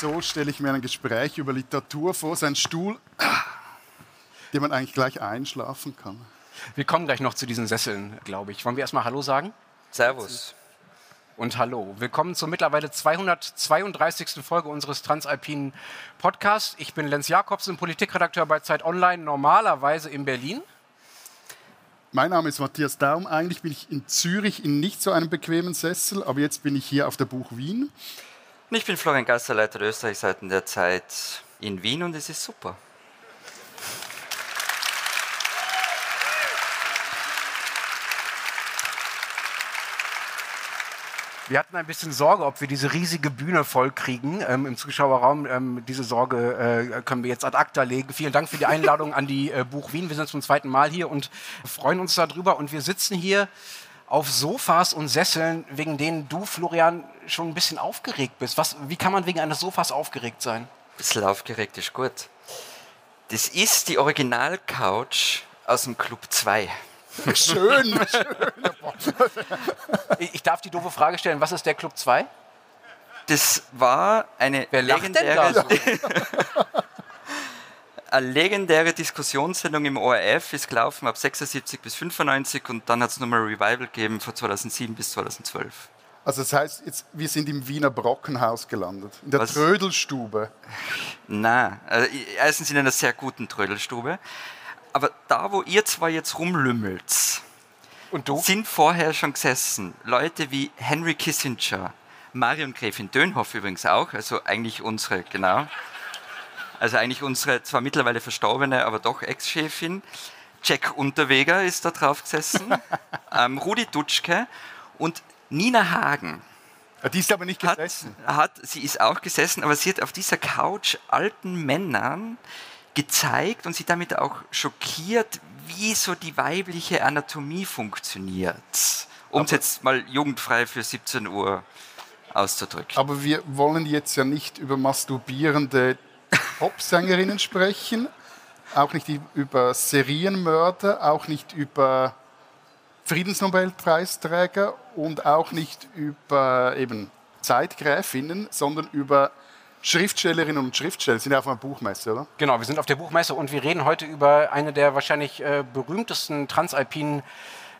so stelle ich mir ein Gespräch über Literatur vor, sein Stuhl, den man eigentlich gleich einschlafen kann. Wir kommen gleich noch zu diesen Sesseln, glaube ich. Wollen wir erstmal Hallo sagen? Servus. Und hallo. Willkommen zur mittlerweile 232. Folge unseres Transalpinen Podcasts. Ich bin Lenz Jakobsen, Politikredakteur bei Zeit Online, normalerweise in Berlin. Mein Name ist Matthias Daum. Eigentlich bin ich in Zürich in nicht so einem bequemen Sessel, aber jetzt bin ich hier auf der Buch Wien. Ich bin Florian Gasser, Leiter der Österreichseiten der Zeit in Wien und es ist super. Wir hatten ein bisschen Sorge, ob wir diese riesige Bühne vollkriegen ähm, im Zuschauerraum. Ähm, diese Sorge äh, können wir jetzt ad acta legen. Vielen Dank für die Einladung an die äh, Buch Wien. Wir sind zum zweiten Mal hier und freuen uns darüber. Und wir sitzen hier auf Sofas und Sesseln, wegen denen du, Florian, schon ein bisschen aufgeregt bist. Was, wie kann man wegen eines Sofas aufgeregt sein? Ein bisschen aufgeregt ist gut. Das ist die Original-Couch aus dem Club 2. Schön. ich darf die doofe Frage stellen, was ist der Club 2? Das war eine Wer lacht legendäre, denn da so? eine legendäre Diskussionssendung im ORF, ist gelaufen ab 76 bis 95 und dann hat es nochmal ein Revival gegeben von 2007 bis 2012. Also das heißt, jetzt, wir sind im Wiener Brockenhaus gelandet, in der Was? Trödelstube. Na, also erstens in einer sehr guten Trödelstube. Aber da, wo ihr zwei jetzt rumlümmelt, Und du? sind vorher schon gesessen Leute wie Henry Kissinger, Marion Gräfin Dönhoff übrigens auch, also eigentlich unsere, genau, also eigentlich unsere zwar mittlerweile verstorbene, aber doch Ex-Chefin. Jack Unterweger ist da drauf gesessen, ähm, Rudi Dutschke und Nina Hagen Ja, Die ist aber nicht hat, gesessen. hat, sie ist auch gesessen, aber sie hat auf dieser Couch alten Männern gezeigt und sie damit auch schockiert, wie so die weibliche Anatomie funktioniert. Um es jetzt mal jugendfrei für 17 Uhr auszudrücken. Aber wir wollen jetzt ja nicht über masturbierende Popsängerinnen sprechen, auch nicht über Serienmörder, auch nicht über Friedensnobelpreisträger und auch nicht über eben Zeitgräfinnen, sondern über Schriftstellerinnen und Schriftsteller. Sie sind ja auf einer Buchmesse, oder? Genau, wir sind auf der Buchmesse und wir reden heute über eine der wahrscheinlich äh, berühmtesten transalpinen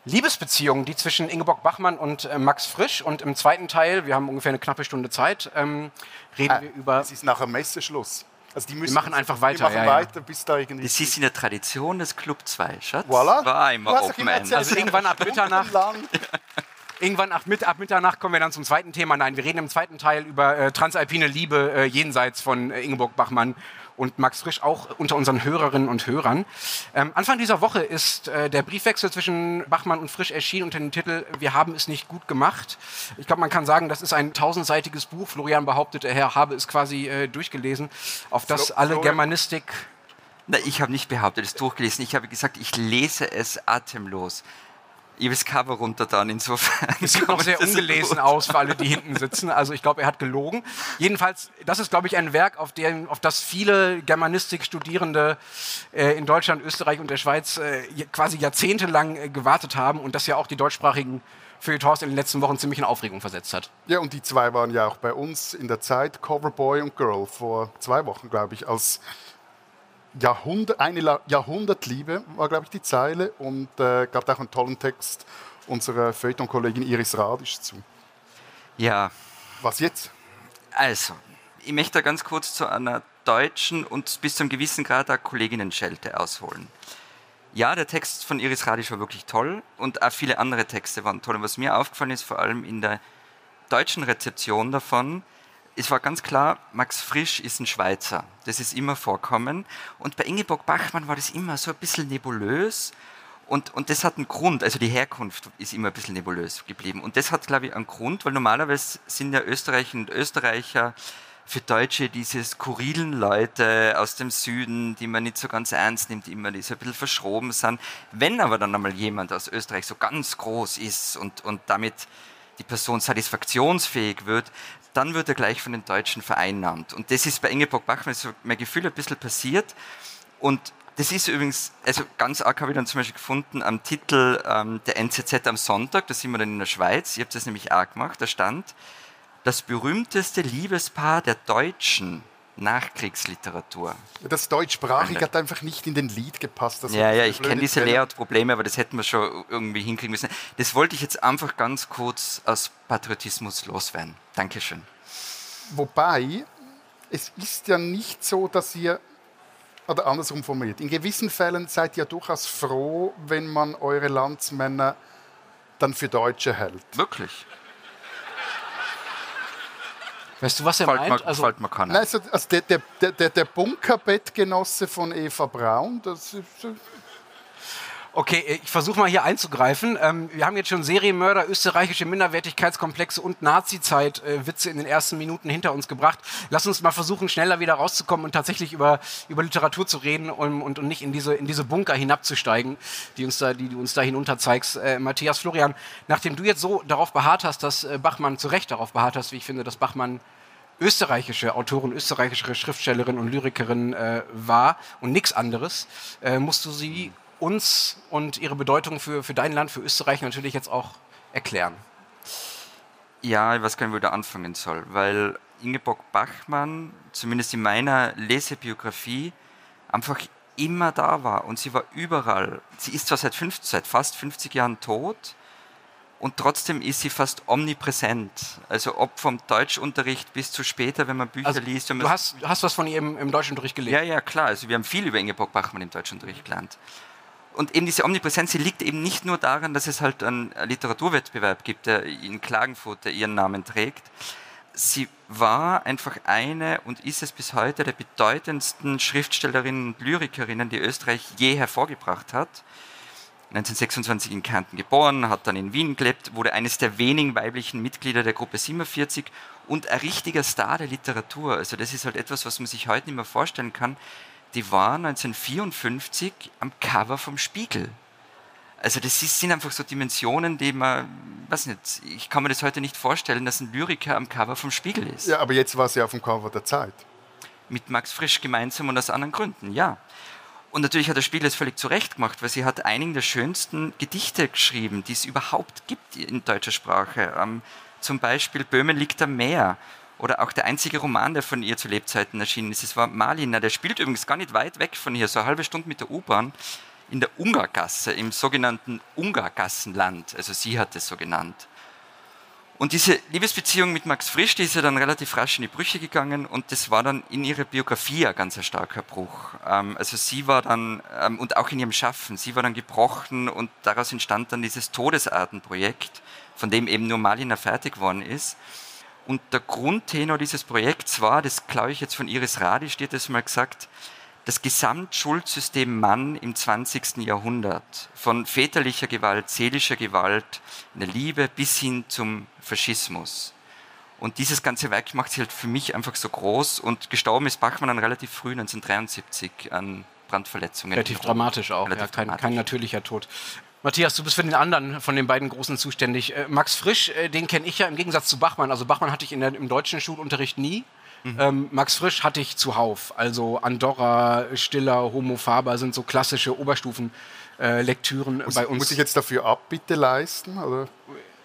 Liebesbeziehungen, die zwischen Ingeborg Bachmann und äh, Max Frisch. Und im zweiten Teil, wir haben ungefähr eine knappe Stunde Zeit, ähm, reden wir über. Es ist nachher Messeschluss. Also die müssen machen einfach weiter, machen ja, ja. weiter, bis da irgendwie... Das ist in der Tradition des Club 2, Schatz. Voilà. War immer Open End. Also irgendwann ab Mitternacht. Irgendwann ab, mit, ab Mitternacht kommen wir dann zum zweiten Thema. Nein, wir reden im zweiten Teil über äh, transalpine Liebe äh, jenseits von äh, Ingeborg Bachmann und Max Frisch, auch unter unseren Hörerinnen und Hörern. Ähm, Anfang dieser Woche ist äh, der Briefwechsel zwischen Bachmann und Frisch erschienen unter dem Titel Wir haben es nicht gut gemacht. Ich glaube, man kann sagen, das ist ein tausendseitiges Buch. Florian behauptet, er habe es quasi äh, durchgelesen, auf das Flo- alle Germanistik Na, ich habe nicht behauptet, es durchgelesen. Ich habe gesagt, ich lese es atemlos. Ich habe das Cover runter dann, insofern. Es sieht noch kommt sehr es ungelesen aus für alle, die hinten sitzen. Also ich glaube, er hat gelogen. Jedenfalls, das ist, glaube ich, ein Werk, auf, dem, auf das viele Germanistik-Studierende äh, in Deutschland, Österreich und der Schweiz äh, quasi jahrzehntelang äh, gewartet haben und das ja auch die deutschsprachigen Feuilletons in den letzten Wochen ziemlich in Aufregung versetzt hat. Ja, und die zwei waren ja auch bei uns in der Zeit, Coverboy und Girl, vor zwei Wochen, glaube ich, als Jahrhundert, eine Jahrhundertliebe war, glaube ich, die Zeile und äh, gab auch einen tollen Text unserer Feuilleton-Kollegin Iris Radisch zu. Ja, Was jetzt? also, ich möchte da ganz kurz zu einer deutschen und bis zu einem gewissen Grad auch Kolleginnen-Schelte ausholen. Ja, der Text von Iris Radisch war wirklich toll und auch viele andere Texte waren toll. Und was mir aufgefallen ist, vor allem in der deutschen Rezeption davon, es war ganz klar, Max Frisch ist ein Schweizer. Das ist immer vorkommen. Und bei Ingeborg Bachmann war das immer so ein bisschen nebulös. Und, und das hat einen Grund, also die Herkunft ist immer ein bisschen nebulös geblieben. Und das hat, glaube ich, einen Grund, weil normalerweise sind ja Österreicher und Österreicher für Deutsche diese skurrilen Leute aus dem Süden, die man nicht so ganz ernst nimmt, immer die so ein bisschen verschroben sind. Wenn aber dann einmal jemand aus Österreich so ganz groß ist und, und damit die Person satisfaktionsfähig wird, dann wird er gleich von den Deutschen vereinnahmt. Und das ist bei Ingeborg Bachmann, so mein Gefühl, ein bisschen passiert. Und das ist übrigens, also ganz arg habe ich dann zum Beispiel gefunden am Titel ähm, der NZZ am Sonntag, da sind wir dann in der Schweiz, ihr habt das nämlich auch gemacht, da stand, das berühmteste Liebespaar der deutschen Nachkriegsliteratur. Das Deutschsprachige hat einfach nicht in den Lied gepasst. Das ja, ja, ich kenne diese Layout-Probleme, aber das hätten wir schon irgendwie hinkriegen müssen. Das wollte ich jetzt einfach ganz kurz aus Patriotismus loswerden. Dankeschön. Wobei, es ist ja nicht so, dass ihr, oder andersrum formuliert, in gewissen Fällen seid ihr durchaus froh, wenn man eure Landsmänner dann für Deutsche hält. Wirklich? Weißt du, was er Fällt meint? mir, also, fällt mir keiner. Nein, also, also der, der, der, der Bunkerbettgenosse von Eva Braun, das ist, Okay, ich versuche mal hier einzugreifen. Ähm, wir haben jetzt schon Serienmörder, österreichische Minderwertigkeitskomplexe und Nazi-Zeit-Witze in den ersten Minuten hinter uns gebracht. Lass uns mal versuchen, schneller wieder rauszukommen und tatsächlich über, über Literatur zu reden und, und, und nicht in diese, in diese Bunker hinabzusteigen, die, uns da, die du uns da hinunter zeigst. Äh, Matthias Florian, nachdem du jetzt so darauf beharrt hast, dass äh, Bachmann zu Recht darauf beharrt hast, wie ich finde, dass Bachmann österreichische Autorin, österreichische Schriftstellerin und Lyrikerin äh, war und nichts anderes, äh, musst du sie uns und ihre Bedeutung für, für dein Land, für Österreich natürlich jetzt auch erklären. Ja, ich weiß gar nicht, wo ich da anfangen soll, weil Ingeborg Bachmann, zumindest in meiner Lesebiografie, einfach immer da war und sie war überall. Sie ist zwar seit, 50, seit fast 50 Jahren tot und trotzdem ist sie fast omnipräsent. Also ob vom Deutschunterricht bis zu später, wenn man Bücher Also, liest. Du hast, hast was von ihr im, im Deutschunterricht gelesen. ja, ja, klar. Also wir haben viel über Ingeborg Bachmann im Deutschunterricht gelernt. Und eben diese Omnipräsenz, sie liegt eben nicht nur daran, dass es halt einen Literaturwettbewerb gibt, der in Klagenfurt der ihren Namen trägt. Sie war einfach eine und ist es bis heute der bedeutendsten Schriftstellerinnen und Lyrikerinnen, die Österreich je hervorgebracht hat. 1926 in Kärnten geboren, hat dann in Wien gelebt, wurde eines der wenigen weiblichen Mitglieder der Gruppe 47 und ein richtiger Star der Literatur. Also das ist halt etwas, was man sich heute nicht mehr vorstellen kann. Die war 1954 am Cover vom Spiegel. Also das ist, sind einfach so Dimensionen, die man, weiß nicht, ich kann mir das heute nicht vorstellen, dass ein Lyriker am Cover vom Spiegel ist. ja, aber jetzt war sie auf dem Cover der Zeit. Mit Max Frisch gemeinsam und aus anderen Gründen, ja. Und natürlich hat der Spiegel es völlig zurecht gemacht, weil sie hat einigen der schönsten Gedichte geschrieben, die es überhaupt gibt in deutscher Sprache. Ähm, zum Beispiel Böhmen liegt am Meer. Oder auch der einzige Roman, der von ihr zu Lebzeiten erschienen ist, es war Malina. Der spielt übrigens gar nicht weit weg von hier, so eine halbe Stunde mit der U-Bahn in der Ungargasse, im sogenannten Ungargassenland. Also sie hat es so genannt. Und diese Liebesbeziehung mit Max Frisch, die ist ja dann relativ rasch in die Brüche gegangen und das war dann in ihrer Biografie ein ganz starker Bruch. Ähm, also sie war dann, ähm, und auch in ihrem Schaffen, sie war dann gebrochen und daraus entstand dann dieses Todesartenprojekt, von dem eben nur Malina fertig geworden ist. Und der Grundtenor dieses Projekts war, das glaube ich jetzt von Iris Radi steht das mal gesagt, das Gesamtschuldsystem Mann im 20. Jahrhundert, von väterlicher Gewalt, seelischer Gewalt, in der Liebe bis hin zum Faschismus. Und dieses ganze Werk macht sich halt für mich einfach so groß und gestorben ist Bachmann dann relativ früh, 1973, an Brandverletzungen. Relativ dramatisch auch, Relativ ja, kein, dramatisch. kein natürlicher Tod. Matthias, du bist für den anderen von den beiden Großen zuständig. Äh, Max Frisch, äh, den kenne ich ja im Gegensatz zu Bachmann. Also Bachmann hatte ich in der, im deutschen Schulunterricht nie. Ähm, Max Frisch hatte ich zuhauf. Also Andorra, Stiller, Homo Faber sind so klassische Oberstufen-Lektüren Muss, bei uns. muss ich jetzt dafür Abbitte leisten? Oder?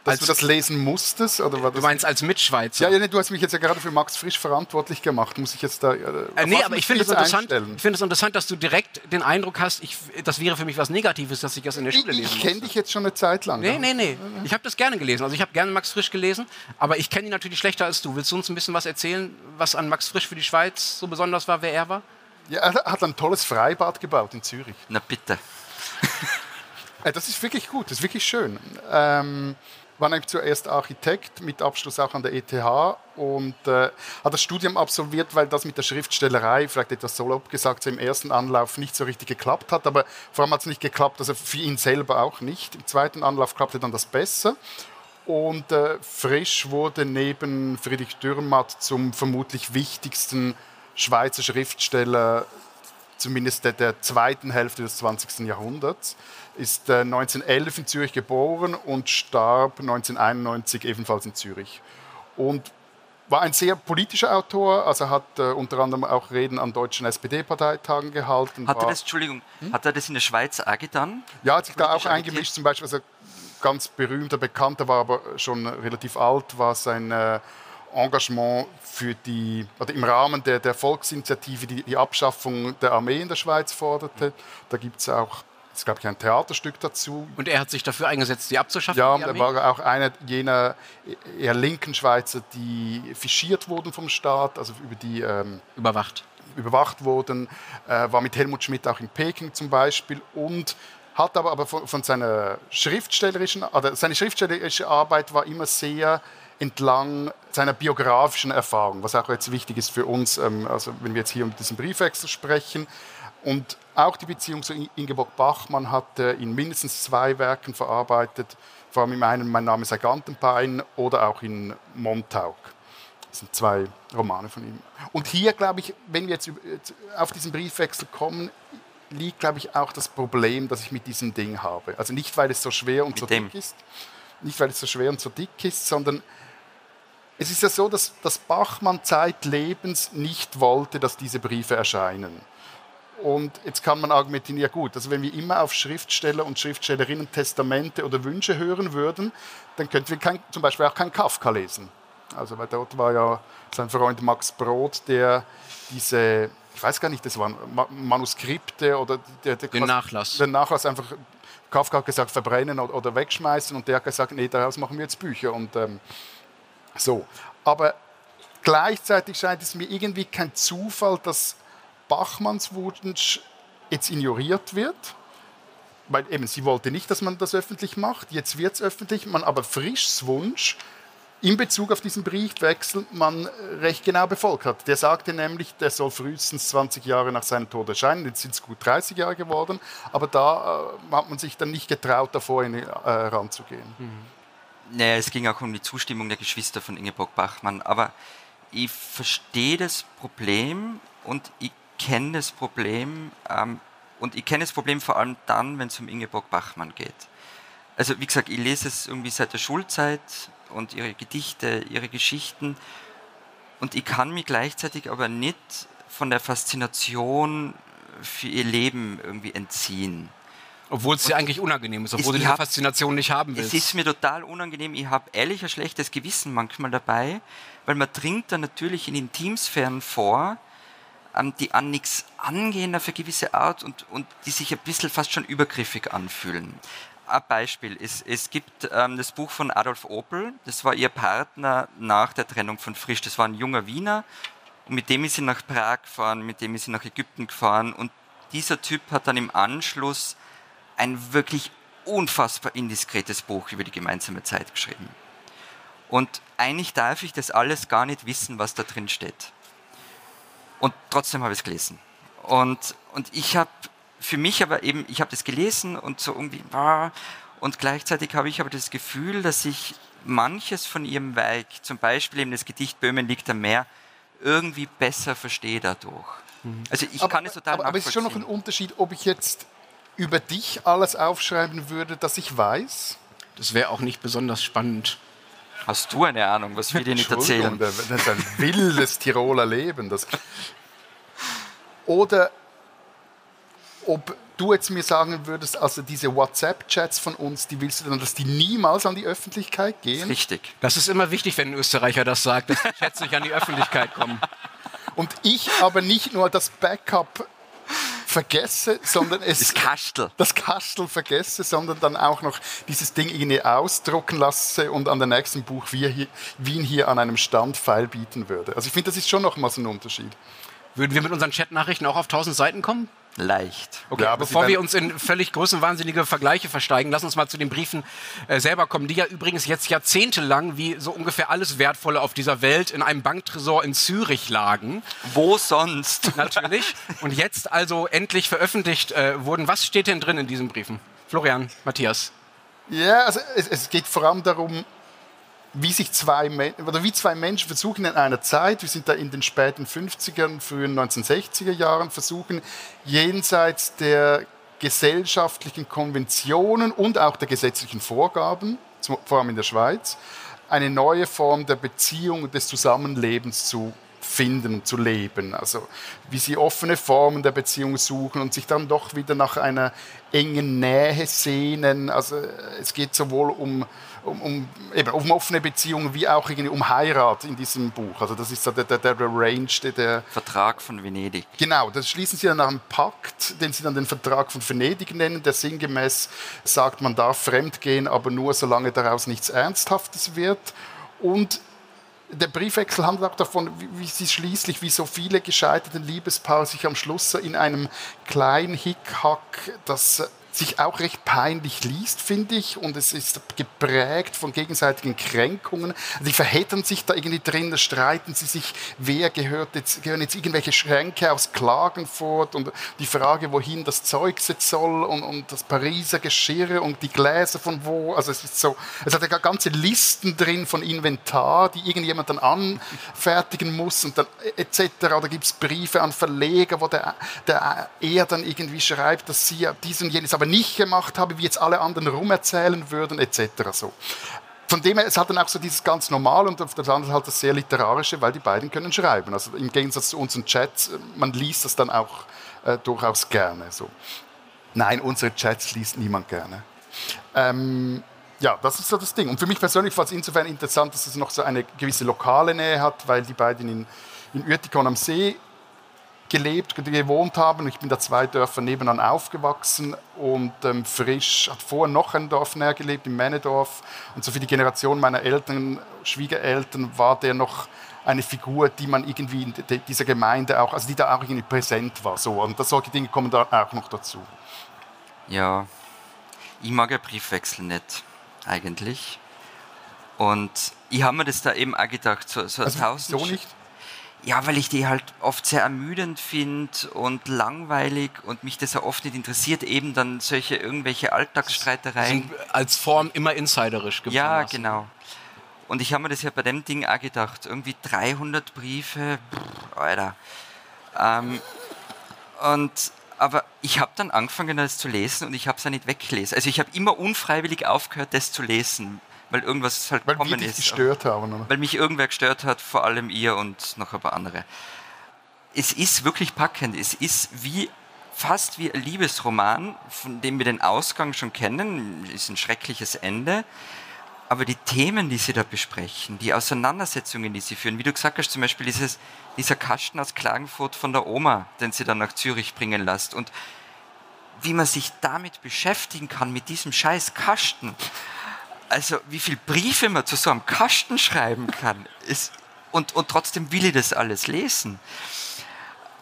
Dass Als- du das lesen musstest? Oder war du das meinst als Mitschweizer? ja, ja, nee, du hast mich jetzt ja gerade für Max Frisch verantwortlich gemacht. Muss ich jetzt da. Äh, Äh, nee, aber ich finde es interessant, ich es interessant, dass du direkt den Eindruck hast, ich, das wäre für mich was Negatives, dass ich das in der Ich, Schule lesen ich kenne dich jetzt schon eine Zeit lang. Nee, ja. nee, nee. Ich habe das gerne gelesen. Also ich habe gerne Max Frisch gelesen, aber ich kenne ihn natürlich schlechter als du. Willst du uns ein bisschen was erzählen, was an Max Frisch für die Schweiz so besonders war, wer er war? Ja, er hat ein tolles Freibad gebaut in Zürich. Na bitte. Äh, Das ist wirklich gut, das ist wirklich schön. Ähm, war nämlich zuerst Architekt, mit Abschluss auch an der ETH und äh, hat das Studium absolviert, weil das mit der Schriftstellerei, vielleicht etwas salopp gesagt, so im ersten Anlauf nicht so richtig geklappt hat. Aber vor allem hat es nicht geklappt, also für ihn selber auch nicht. Im zweiten Anlauf klappte dann das besser. Und äh, Frisch wurde neben Friedrich Dürrenmatt zum vermutlich wichtigsten Schweizer Schriftsteller zumindest der, der zweiten Hälfte des 20. Jahrhunderts, ist äh, 1911 in Zürich geboren und starb 1991 ebenfalls in Zürich. Und war ein sehr politischer Autor, also hat äh, unter anderem auch Reden an deutschen SPD-Parteitagen gehalten. Hat er das, Entschuldigung, hat er das in der Schweiz auch getan? ja, hat sich da auch eingemischt, zum Beispiel, also ganz berühmter, bekannter, war aber schon relativ alt, war sein äh, Engagement für die, oder im Rahmen der, der Volksinitiative die, die Abschaffung der Armee in der Schweiz forderte. Da gibt es auch es gab ja ein Theaterstück dazu. Und er hat sich dafür eingesetzt, sie abzuschaffen? Ja, er war auch einer jener eher linken Schweizer, die fischiert wurden vom Staat, also über die ähm, überwacht. überwacht wurden, äh, war mit Helmut Schmidt auch in Peking zum Beispiel und hat aber, aber von, von seiner schriftstellerischen, oder seine schriftstellerische Arbeit war immer sehr entlang seiner biografischen Erfahrung, was auch jetzt wichtig ist für uns, ähm, also wenn wir jetzt hier um diesen Briefwechsel sprechen. Und auch die Beziehung zu Ingeborg Bachmann hat er in mindestens zwei Werken verarbeitet, vor allem in einem Mein Name sei Gantenbein oder auch in Montauk. Das sind zwei Romane von ihm. Und hier, glaube ich, wenn wir jetzt auf diesen Briefwechsel kommen, liegt, glaube ich, auch das Problem, das ich mit diesem Ding habe. Also nicht, weil es so schwer und mit so dem. dick ist, nicht, weil es so schwer und so dick ist, sondern es ist ja so, dass, dass Bachmann zeitlebens nicht wollte, dass diese Briefe erscheinen. Und jetzt kann man argumentieren, ja gut, also wenn wir immer auf Schriftsteller und Schriftstellerinnen Testamente oder Wünsche hören würden, dann könnten wir kein, zum Beispiel auch keinen Kafka lesen. Also weil dort war ja sein Freund Max Brod, der diese, ich weiß gar nicht, das waren Manuskripte oder der, der, den Nachlass. Den Nachlass einfach, Kafka hat gesagt, verbrennen oder, oder wegschmeißen und der hat gesagt, nee, daraus machen wir jetzt Bücher. Und ähm, so. Aber gleichzeitig scheint es mir irgendwie kein Zufall, dass Bachmanns Wunsch jetzt ignoriert wird. Weil eben, sie wollte nicht, dass man das öffentlich macht. Jetzt wird es öffentlich. Man aber Frischs Wunsch in Bezug auf diesen Briefwechsel man recht genau befolgt hat. Der sagte nämlich, der soll frühestens 20 Jahre nach seinem Tod erscheinen. Jetzt sind es gut 30 Jahre geworden. Aber da äh, hat man sich dann nicht getraut, davor in, äh, ranzugehen. Mhm. Naja, es ging auch um die Zustimmung der Geschwister von Ingeborg Bachmann. Aber ich verstehe das Problem und ich kenne das Problem. Ähm, und ich kenne das Problem vor allem dann, wenn es um Ingeborg Bachmann geht. Also wie gesagt, ich lese es irgendwie seit der Schulzeit und ihre Gedichte, ihre Geschichten. Und ich kann mich gleichzeitig aber nicht von der Faszination für ihr Leben irgendwie entziehen. Obwohl es dir eigentlich unangenehm ist, obwohl du die Faszination nicht haben willst. Es ist mir total unangenehm. Ich habe ehrlich ein schlechtes Gewissen manchmal dabei, weil man dringt dann natürlich in Intimsphären vor, die an nichts angehen auf eine gewisse Art und, und die sich ein bisschen fast schon übergriffig anfühlen. Ein Beispiel ist, es gibt ähm, das Buch von Adolf Opel, das war ihr Partner nach der Trennung von Frisch. Das war ein junger Wiener und mit dem ist sie nach Prag gefahren, mit dem ist sie nach Ägypten gefahren und dieser Typ hat dann im Anschluss ein wirklich unfassbar indiskretes Buch über die gemeinsame Zeit geschrieben. Und eigentlich darf ich das alles gar nicht wissen, was da drin steht. Und trotzdem habe ich es gelesen. Und, und ich habe für mich aber eben, ich habe das gelesen und so irgendwie, und gleichzeitig habe ich aber das Gefühl, dass ich manches von ihrem Werk, zum Beispiel eben das Gedicht Böhmen liegt am Meer, irgendwie besser verstehe dadurch. Mhm. Also ich aber, kann es total Aber, aber es ist schon noch ein Unterschied, ob ich jetzt über dich alles aufschreiben würde, das ich weiß. Das wäre auch nicht besonders spannend. Hast du eine Ahnung, was wir dir nicht erzählen? Das ist ein wildes Tiroler Leben. Das Oder ob du jetzt mir sagen würdest, also diese WhatsApp-Chats von uns, die willst du dann, dass die niemals an die Öffentlichkeit gehen? Richtig. Das ist immer wichtig, wenn ein Österreicher das sagt, dass die Chats nicht an die Öffentlichkeit kommen. Und ich aber nicht nur das Backup vergesse, sondern es. Das Kastel. Das Kastel vergesse, sondern dann auch noch dieses Ding irgendwie ausdrucken lasse und an der nächsten Buch Wien hier an einem Stand feilbieten würde. Also ich finde, das ist schon nochmals ein Unterschied. Würden wir mit unseren Chatnachrichten auch auf 1000 Seiten kommen? Leicht. Okay, ja, bevor wir uns in völlig größenwahnsinnige Vergleiche versteigen, lass uns mal zu den Briefen äh, selber kommen, die ja übrigens jetzt jahrzehntelang wie so ungefähr alles Wertvolle auf dieser Welt in einem Banktresor in Zürich lagen. Wo sonst? Natürlich. Und jetzt also endlich veröffentlicht äh, wurden. Was steht denn drin in diesen Briefen? Florian, Matthias. Ja, also es, es geht vor allem darum, wie sich zwei oder wie zwei Menschen versuchen in einer Zeit, wir sind da in den späten 50er, frühen 1960er Jahren, versuchen jenseits der gesellschaftlichen Konventionen und auch der gesetzlichen Vorgaben, vor allem in der Schweiz, eine neue Form der Beziehung und des Zusammenlebens zu finden zu leben. Also wie sie offene Formen der Beziehung suchen und sich dann doch wieder nach einer engen Nähe sehnen. Also es geht sowohl um um, um, eben, um offene Beziehungen wie auch irgendwie um Heirat in diesem Buch. Also das ist so der, der, der Range, der, der Vertrag von Venedig. Genau, das schließen sie dann nach einem Pakt, den sie dann den Vertrag von Venedig nennen, der sinngemäß sagt, man darf fremdgehen, aber nur solange daraus nichts Ernsthaftes wird. Und der Briefwechsel handelt auch davon, wie, sie schließlich, wie so viele gescheiterte Liebespaare, sich am Schluss in einem kleinen Hickhack, das sich auch recht peinlich liest, finde ich. Und es ist geprägt von gegenseitigen Kränkungen. Die verheddern sich da irgendwie drin, da streiten sie sich, wer gehört jetzt, gehören jetzt irgendwelche Schränke aus Klagenfurt und die Frage, wohin das Zeug jetzt soll und, und das Pariser Geschirr und die Gläser von wo. Also es ist so, es hat ja ganze Listen drin von Inventar, die irgendjemand dann anfertigen muss und dann etc. Oder gibt es Briefe an Verleger, wo der, der er dann irgendwie schreibt, dass sie dies und jenes, aber aber nicht gemacht habe, wie jetzt alle anderen rumerzählen würden, etc. So. Von dem her, es hat dann auch so dieses ganz Normale und auf der anderen halt das sehr Literarische, weil die beiden können schreiben. Also im Gegensatz zu unseren Chats, man liest das dann auch äh, durchaus gerne. So. Nein, unsere Chats liest niemand gerne. Ähm, ja, das ist so das Ding. Und für mich persönlich war es insofern interessant, dass es noch so eine gewisse lokale Nähe hat, weil die beiden in, in Uertikon am See gelebt, gewohnt haben. Ich bin da zwei Dörfer nebenan aufgewachsen und ähm, Frisch hat vorher noch ein Dorf näher gelebt, in Männedorf. Und so für die Generation meiner Eltern, Schwiegereltern, war der noch eine Figur, die man irgendwie in dieser Gemeinde auch, also die da auch irgendwie präsent war. So. Und das, solche Dinge kommen da auch noch dazu. Ja, ich mag ja Briefwechsel nicht, eigentlich. Und ich habe mir das da eben auch gedacht, so, so also, tausend... So nicht? Ja, weil ich die halt oft sehr ermüdend finde und langweilig und mich das ja oft nicht interessiert, eben dann solche irgendwelche Alltagsstreitereien. als Form immer insiderisch gefunden. Ja, hast. genau. Und ich habe mir das ja bei dem Ding auch gedacht, irgendwie 300 Briefe, pff, Alter. Ähm, und, aber ich habe dann angefangen, das zu lesen und ich habe es ja nicht weggelesen. Also ich habe immer unfreiwillig aufgehört, das zu lesen weil irgendwas halt weil kommen ist. gestört haben. Oder? Weil mich irgendwer gestört hat, vor allem ihr und noch ein paar andere. Es ist wirklich packend. Es ist wie fast wie ein Liebesroman, von dem wir den Ausgang schon kennen. Ist ein schreckliches Ende. Aber die Themen, die sie da besprechen, die Auseinandersetzungen, die sie führen, wie du gesagt hast, zum Beispiel dieses, dieser Kasten aus Klagenfurt von der Oma, den sie dann nach Zürich bringen lässt. Und wie man sich damit beschäftigen kann, mit diesem scheiß Kasten also wie viele Briefe man zu so einem Kasten schreiben kann. Ist, und, und trotzdem will ich das alles lesen.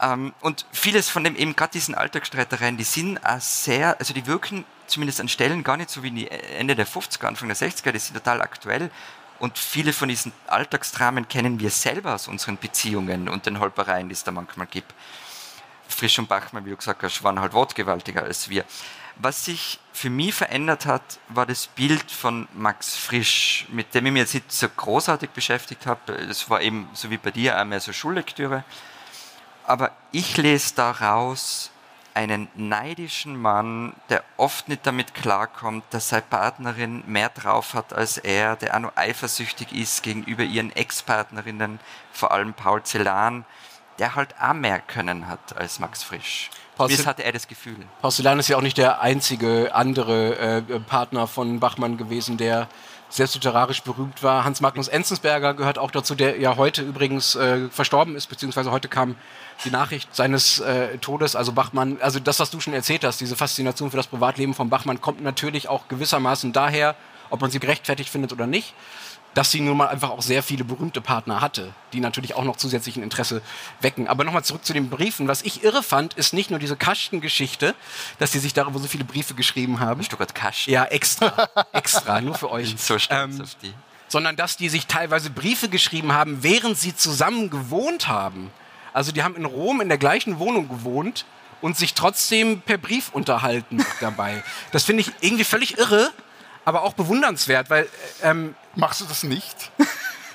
Ähm, und vieles von dem, eben gerade diesen Alltagsstreitereien, die sind sehr, also die wirken zumindest an Stellen gar nicht so wie die Ende der 50er, Anfang der 60er, die sind total aktuell. Und viele von diesen Alltagsdramen kennen wir selber aus unseren Beziehungen und den Holpereien, die es da manchmal gibt. Frisch und Bachmann, wie du gesagt hast, waren halt wortgewaltiger als wir. Was sich für mich verändert hat, war das Bild von Max Frisch, mit dem ich mich jetzt nicht so großartig beschäftigt habe. Das war eben, so wie bei dir, auch mehr so Schullektüre. Aber ich lese daraus einen neidischen Mann, der oft nicht damit klarkommt, dass seine Partnerin mehr drauf hat als er, der auch noch eifersüchtig ist gegenüber ihren Ex-Partnerinnen, vor allem Paul Celan, der halt auch mehr können hat als Max Frisch. Wie hatte er das Gefühl. Porzellan ist ja auch nicht der einzige andere äh, Partner von Bachmann gewesen, der selbst literarisch berühmt war. Hans Magnus Enzensberger gehört auch dazu, der ja heute übrigens äh, verstorben ist, beziehungsweise heute kam die Nachricht seines äh, Todes. Also Bachmann, also das, was du schon erzählt hast, diese Faszination für das Privatleben von Bachmann kommt natürlich auch gewissermaßen daher, ob man sie gerechtfertigt findet oder nicht dass sie nun mal einfach auch sehr viele berühmte Partner hatte, die natürlich auch noch zusätzlichen Interesse wecken. Aber nochmal zurück zu den Briefen. Was ich irre fand, ist nicht nur diese Kastengeschichte, dass sie sich darüber so viele Briefe geschrieben haben. Stuttgart Kasten. Ja, extra. extra, nur für euch. So stolz ähm, auf die. Sondern dass die sich teilweise Briefe geschrieben haben, während sie zusammen gewohnt haben. Also die haben in Rom in der gleichen Wohnung gewohnt und sich trotzdem per Brief unterhalten dabei. Das finde ich irgendwie völlig irre, aber auch bewundernswert, weil ähm, Machst du das nicht?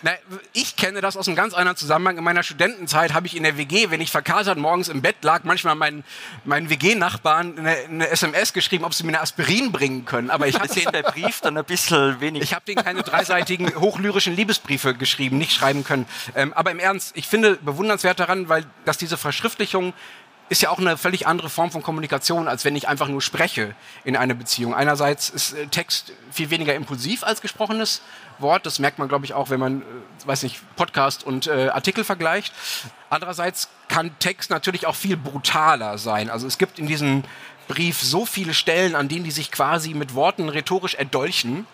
Na, ich kenne das aus einem ganz anderen Zusammenhang. In meiner Studentenzeit habe ich in der WG, wenn ich verkatert morgens im Bett lag, manchmal meinen, meinen WG-Nachbarn eine, eine, SMS geschrieben, ob sie mir eine Aspirin bringen können. Aber ich habe den der Brief dann ein bisschen wenig. Ich habe denen keine dreiseitigen hochlyrischen Liebesbriefe geschrieben, nicht schreiben können. Ähm, aber im Ernst, ich finde bewundernswert daran, weil dass diese Verschriftlichung ist ja auch eine völlig andere Form von Kommunikation, als wenn ich einfach nur spreche in einer Beziehung. Einerseits ist äh, Text viel weniger impulsiv als gesprochenes Wort. Das merkt man, glaube ich, auch, wenn man, äh, weiß nicht, Podcast und äh, Artikel vergleicht. Andererseits kann Text natürlich auch viel brutaler sein. Also es gibt in diesem Brief so viele Stellen, an denen die sich quasi mit Worten rhetorisch erdolchen.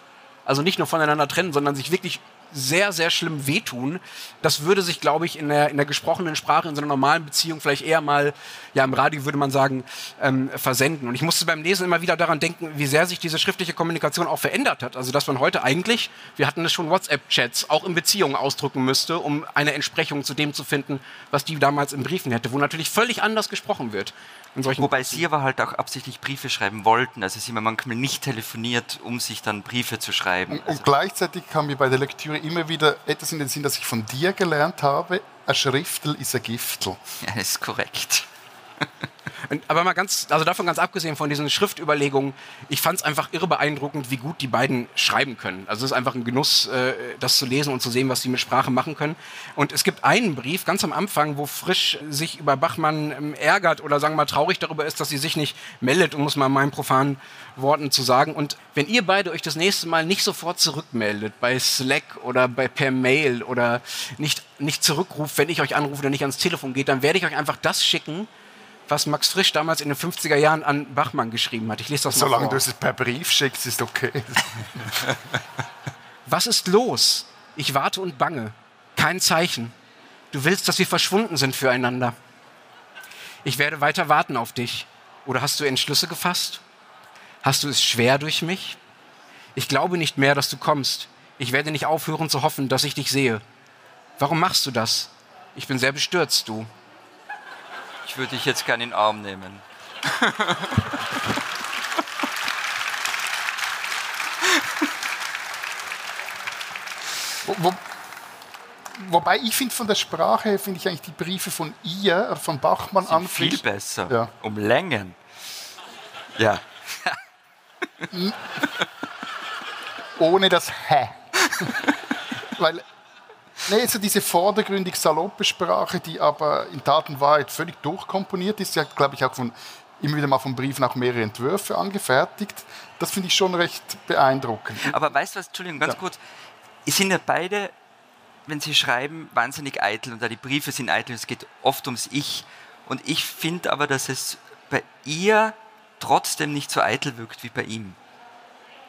Also nicht nur voneinander trennen, sondern sich wirklich sehr, sehr schlimm wehtun. Das würde sich, glaube ich, in der, in der gesprochenen Sprache, in so einer normalen Beziehung vielleicht eher mal, ja, im Radio würde man sagen, ähm, versenden. Und ich musste beim Lesen immer wieder daran denken, wie sehr sich diese schriftliche Kommunikation auch verändert hat. Also, dass man heute eigentlich, wir hatten es schon WhatsApp-Chats, auch in Beziehungen ausdrücken müsste, um eine Entsprechung zu dem zu finden, was die damals in Briefen hätte, wo natürlich völlig anders gesprochen wird. Wobei Sie aber halt auch absichtlich Briefe schreiben wollten. Also Sie haben manchmal nicht telefoniert, um sich dann Briefe zu schreiben. Und, also und gleichzeitig kam mir bei der Lektüre immer wieder etwas in den Sinn, das ich von dir gelernt habe. Ein Schriftel ist ein Giftel. Ja, das ist korrekt. Aber mal ganz, also davon ganz abgesehen von diesen Schriftüberlegungen, ich fand es einfach irre beeindruckend, wie gut die beiden schreiben können. Also es ist einfach ein Genuss, äh, das zu lesen und zu sehen, was sie mit Sprache machen können. Und es gibt einen Brief ganz am Anfang, wo Frisch sich über Bachmann ähm, ärgert oder sagen wir mal traurig darüber ist, dass sie sich nicht meldet, um es mal in meinen profanen Worten zu sagen. Und wenn ihr beide euch das nächste Mal nicht sofort zurückmeldet bei Slack oder bei per Mail oder nicht, nicht zurückruft, wenn ich euch anrufe oder nicht ans Telefon geht, dann werde ich euch einfach das schicken, was Max Frisch damals in den 50er Jahren an Bachmann geschrieben hat. Ich lese das mal Solange du es per Brief schickst, ist okay. was ist los? Ich warte und bange. Kein Zeichen. Du willst, dass wir verschwunden sind füreinander. Ich werde weiter warten auf dich. Oder hast du Entschlüsse gefasst? Hast du es schwer durch mich? Ich glaube nicht mehr, dass du kommst. Ich werde nicht aufhören zu hoffen, dass ich dich sehe. Warum machst du das? Ich bin sehr bestürzt, du. Ich würde dich jetzt gerne in den Arm nehmen. wo, wo, wobei ich finde, von der Sprache her finde ich eigentlich die Briefe von ihr, von Bachmann an. Viel besser. Ja. Um Längen. Ja. Ohne das Hä. Weil Nee, so diese vordergründig saloppe Sprache, die aber in Tat und Wahrheit völlig durchkomponiert ist. Sie hat, glaube ich, auch von, immer wieder mal vom Brief nach mehrere Entwürfe angefertigt. Das finde ich schon recht beeindruckend. Aber weißt du was, Entschuldigung, ganz ja. kurz. Es sind ja beide, wenn sie schreiben, wahnsinnig eitel und da die Briefe sind eitel, es geht oft ums Ich. Und ich finde aber, dass es bei ihr trotzdem nicht so eitel wirkt wie bei ihm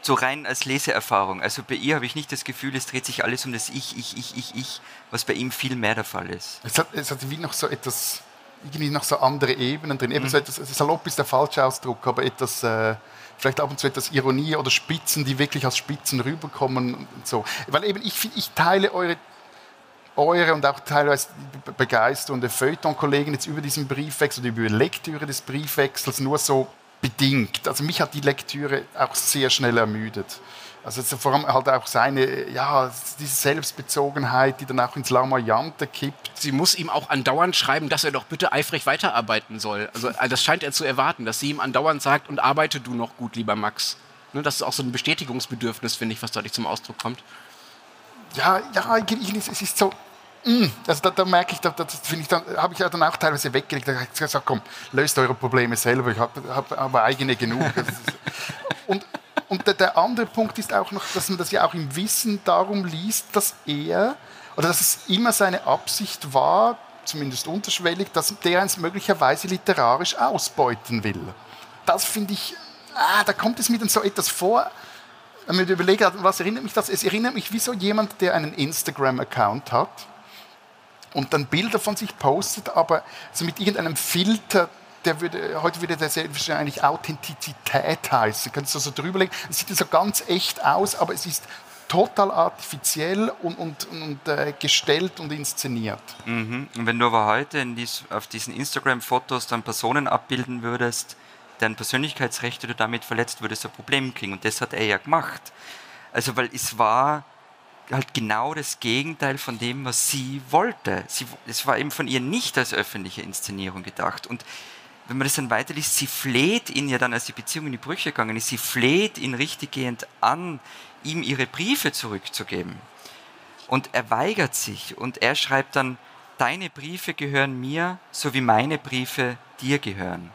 so rein als Leseerfahrung. Also bei ihr habe ich nicht das Gefühl, es dreht sich alles um das Ich, Ich, Ich, Ich, Ich, was bei ihm viel mehr der Fall ist. Es hat, es hat wie noch so etwas, irgendwie noch so andere Ebenen drin. Eben mhm. so etwas, also salopp ist der falsche Ausdruck, aber etwas, äh, vielleicht ab und zu etwas Ironie oder Spitzen, die wirklich als Spitzen rüberkommen und so. Weil eben ich, ich teile eure eure und auch teilweise Begeisterung der Feuilleton-Kollegen jetzt über diesen Briefwechsel oder über die Lektüre des Briefwechsels nur so bedingt. Also mich hat die Lektüre auch sehr schnell ermüdet. Also vor allem halt auch seine, ja, diese Selbstbezogenheit, die dann auch ins Lamoyante kippt. Sie muss ihm auch andauernd schreiben, dass er doch bitte eifrig weiterarbeiten soll. Also äh, das scheint er zu erwarten, dass sie ihm andauernd sagt, und arbeite du noch gut, lieber Max. Ne, das ist auch so ein Bestätigungsbedürfnis, finde ich, was dadurch zum Ausdruck kommt. Ja, ja, es ist so, Mm, also da, da, merke ich, da, das ich habe ich ja dann auch teilweise weggelegt. Da habe ich gesagt, komm, löst eure Probleme selber, ich habe hab, hab eigene genug. und und der, der, andere Punkt ist auch noch, dass man das ja auch im Wissen darum liest, dass er, oder dass es immer seine Absicht war, zumindest unterschwellig, dass der es möglicherweise literarisch ausbeuten will. Das finde ich, ah, da kommt es mir dann so etwas vor, wenn man überlegt, was erinnert mich das? Es erinnert mich wie so jemand, der einen Instagram-Account hat und dann Bilder von sich postet, aber so mit irgendeinem Filter, der würde, heute würde der wahrscheinlich Authentizität heißen. Kannst du so drüberlegen? Es sieht so ganz echt aus, aber es ist total artifiziell und, und, und äh, gestellt und inszeniert. Mhm. Und wenn du aber heute dies, auf diesen Instagram-Fotos dann Personen abbilden würdest, deren Persönlichkeitsrechte du damit verletzt, würdest ein Problem kriegen. Und das hat er ja gemacht. Also, weil es war halt genau das Gegenteil von dem, was sie wollte. Sie, es war eben von ihr nicht als öffentliche Inszenierung gedacht. Und wenn man das dann weiterliest, sie fleht ihn ja dann, als die Beziehung in die Brüche gegangen ist, sie fleht ihn richtiggehend an, ihm ihre Briefe zurückzugeben. Und er weigert sich und er schreibt dann, deine Briefe gehören mir, so wie meine Briefe dir gehören.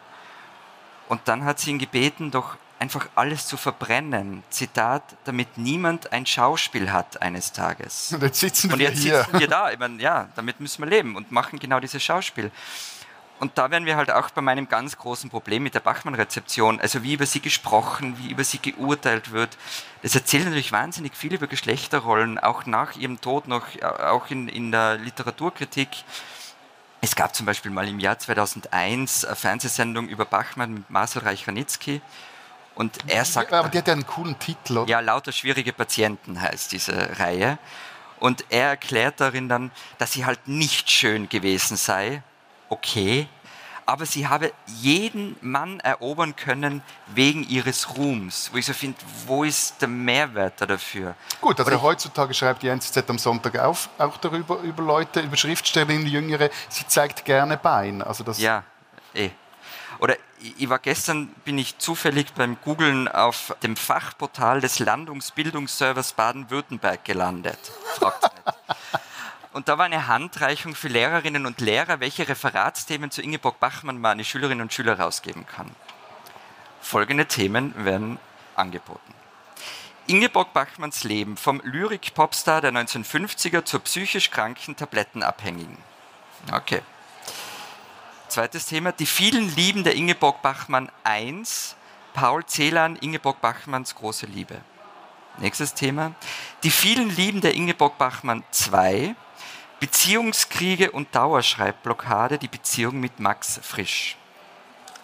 Und dann hat sie ihn gebeten, doch einfach alles zu verbrennen. Zitat, damit niemand ein Schauspiel hat eines Tages. Und jetzt sitzen und wir jetzt hier. sitzen wir da. Ich meine, ja, damit müssen wir leben und machen genau dieses Schauspiel. Und da wären wir halt auch bei meinem ganz großen Problem mit der Bachmann-Rezeption. Also wie über sie gesprochen, wie über sie geurteilt wird. Das erzählt natürlich wahnsinnig viel über Geschlechterrollen, auch nach ihrem Tod noch, auch in, in der Literaturkritik. Es gab zum Beispiel mal im Jahr 2001 eine Fernsehsendung über Bachmann mit Marcel Reich-Ranitzky. Und er sagt. Aber die hat ja einen coolen Titel, oder? Ja, lauter schwierige Patienten heißt diese Reihe. Und er erklärt darin dann, dass sie halt nicht schön gewesen sei. Okay. Aber sie habe jeden Mann erobern können wegen ihres Ruhms. Wo ich so finde, wo ist der Mehrwert da dafür? Gut, also Oder- heutzutage schreibt die NZZ am Sonntag auf, auch darüber, über Leute, über Schriftstellerinnen, Jüngere, sie zeigt gerne Bein. Also das, Ja, eh. Oder ich war gestern, bin ich zufällig beim Googlen auf dem Fachportal des Landungsbildungsservers Baden-Württemberg gelandet. Fragt's nicht. Und da war eine Handreichung für Lehrerinnen und Lehrer, welche Referatsthemen zu Ingeborg Bachmann man an die Schülerinnen und Schüler rausgeben kann. Folgende Themen werden angeboten. Ingeborg Bachmanns Leben vom Lyrik-Popstar der 1950er zur psychisch kranken Tablettenabhängigen. Okay. Zweites Thema, die vielen Lieben der Ingeborg Bachmann 1, Paul Celan, Ingeborg Bachmanns große Liebe. Nächstes Thema, die vielen Lieben der Ingeborg Bachmann 2, Beziehungskriege und Dauerschreibblockade, die Beziehung mit Max Frisch.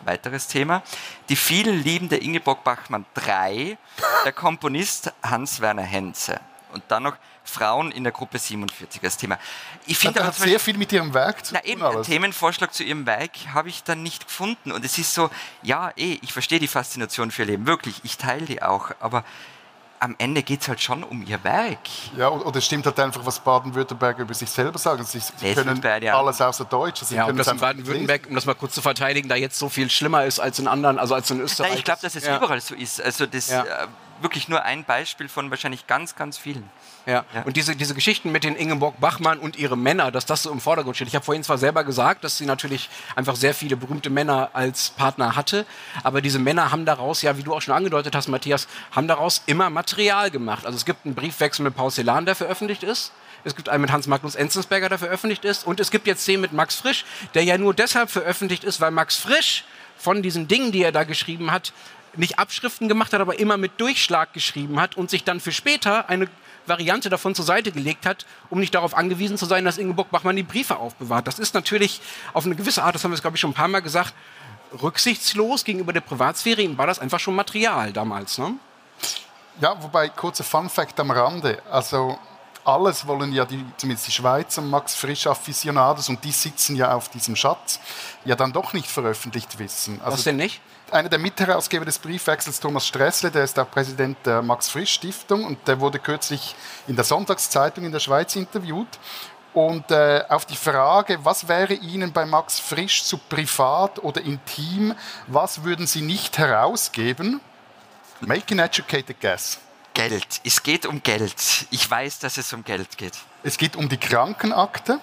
Weiteres Thema, die vielen Lieben der Ingeborg Bachmann 3, der Komponist Hans-Werner Henze. Und dann noch Frauen in der Gruppe 47 als Thema. Ich das finde hat sehr viel mit ihrem Werk zu na tun. eben, einen. Themenvorschlag zu ihrem Werk habe ich dann nicht gefunden. Und es ist so, ja, eh, ich verstehe die Faszination für ihr Leben, wirklich, ich teile die auch, aber am Ende geht es halt schon um ihr Werk. Ja, oder es stimmt halt einfach, was Baden-Württemberg über sich selber sagen. Sie, sie können alles außer Deutsch. Sie Ja, und können dass es in Baden-Württemberg, um das mal kurz zu verteidigen, da jetzt so viel schlimmer ist als in anderen, also als in Österreich. Nein, ich glaube, dass es ja. überall so ist. Also das Ja. Wirklich nur ein Beispiel von wahrscheinlich ganz, ganz vielen. Ja. Ja. Und diese, diese Geschichten mit den Ingeborg Bachmann und ihre Männer, dass das so im Vordergrund steht. Ich habe vorhin zwar selber gesagt, dass sie natürlich einfach sehr viele berühmte Männer als Partner hatte, aber diese Männer haben daraus, ja, wie du auch schon angedeutet hast, Matthias, haben daraus immer Material gemacht. Also es gibt einen Briefwechsel mit Paul Celan, der veröffentlicht ist. Es gibt einen mit Hans-Magnus Enzensberger, der veröffentlicht ist. Und es gibt jetzt den mit Max Frisch, der ja nur deshalb veröffentlicht ist, weil Max Frisch von diesen Dingen, die er da geschrieben hat, nicht Abschriften gemacht hat, aber immer mit Durchschlag geschrieben hat und sich dann für später eine Variante davon zur Seite gelegt hat, um nicht darauf angewiesen zu sein, dass Ingeborg Bachmann die Briefe aufbewahrt. Das ist natürlich auf eine gewisse Art, das haben wir, glaube ich, schon ein paar Mal gesagt, rücksichtslos gegenüber der Privatsphäre. Ihm war das einfach schon Material damals. Ne? Ja, wobei, kurzer Fun-Fact am Rande. Also, alles wollen ja die, zumindest die Schweizer Max Frisch Afficionados und die sitzen ja auf diesem Schatz, ja dann doch nicht veröffentlicht wissen. Also, Was denn nicht? einer der Mitherausgeber des Briefwechsels, Thomas Stressle, der ist auch Präsident der Max Frisch Stiftung und der wurde kürzlich in der Sonntagszeitung in der Schweiz interviewt. Und äh, auf die Frage, was wäre Ihnen bei Max Frisch zu privat oder intim, was würden Sie nicht herausgeben? Make an educated guess. Geld. Es geht um Geld. Ich weiß, dass es um Geld geht. Es geht um die Krankenakte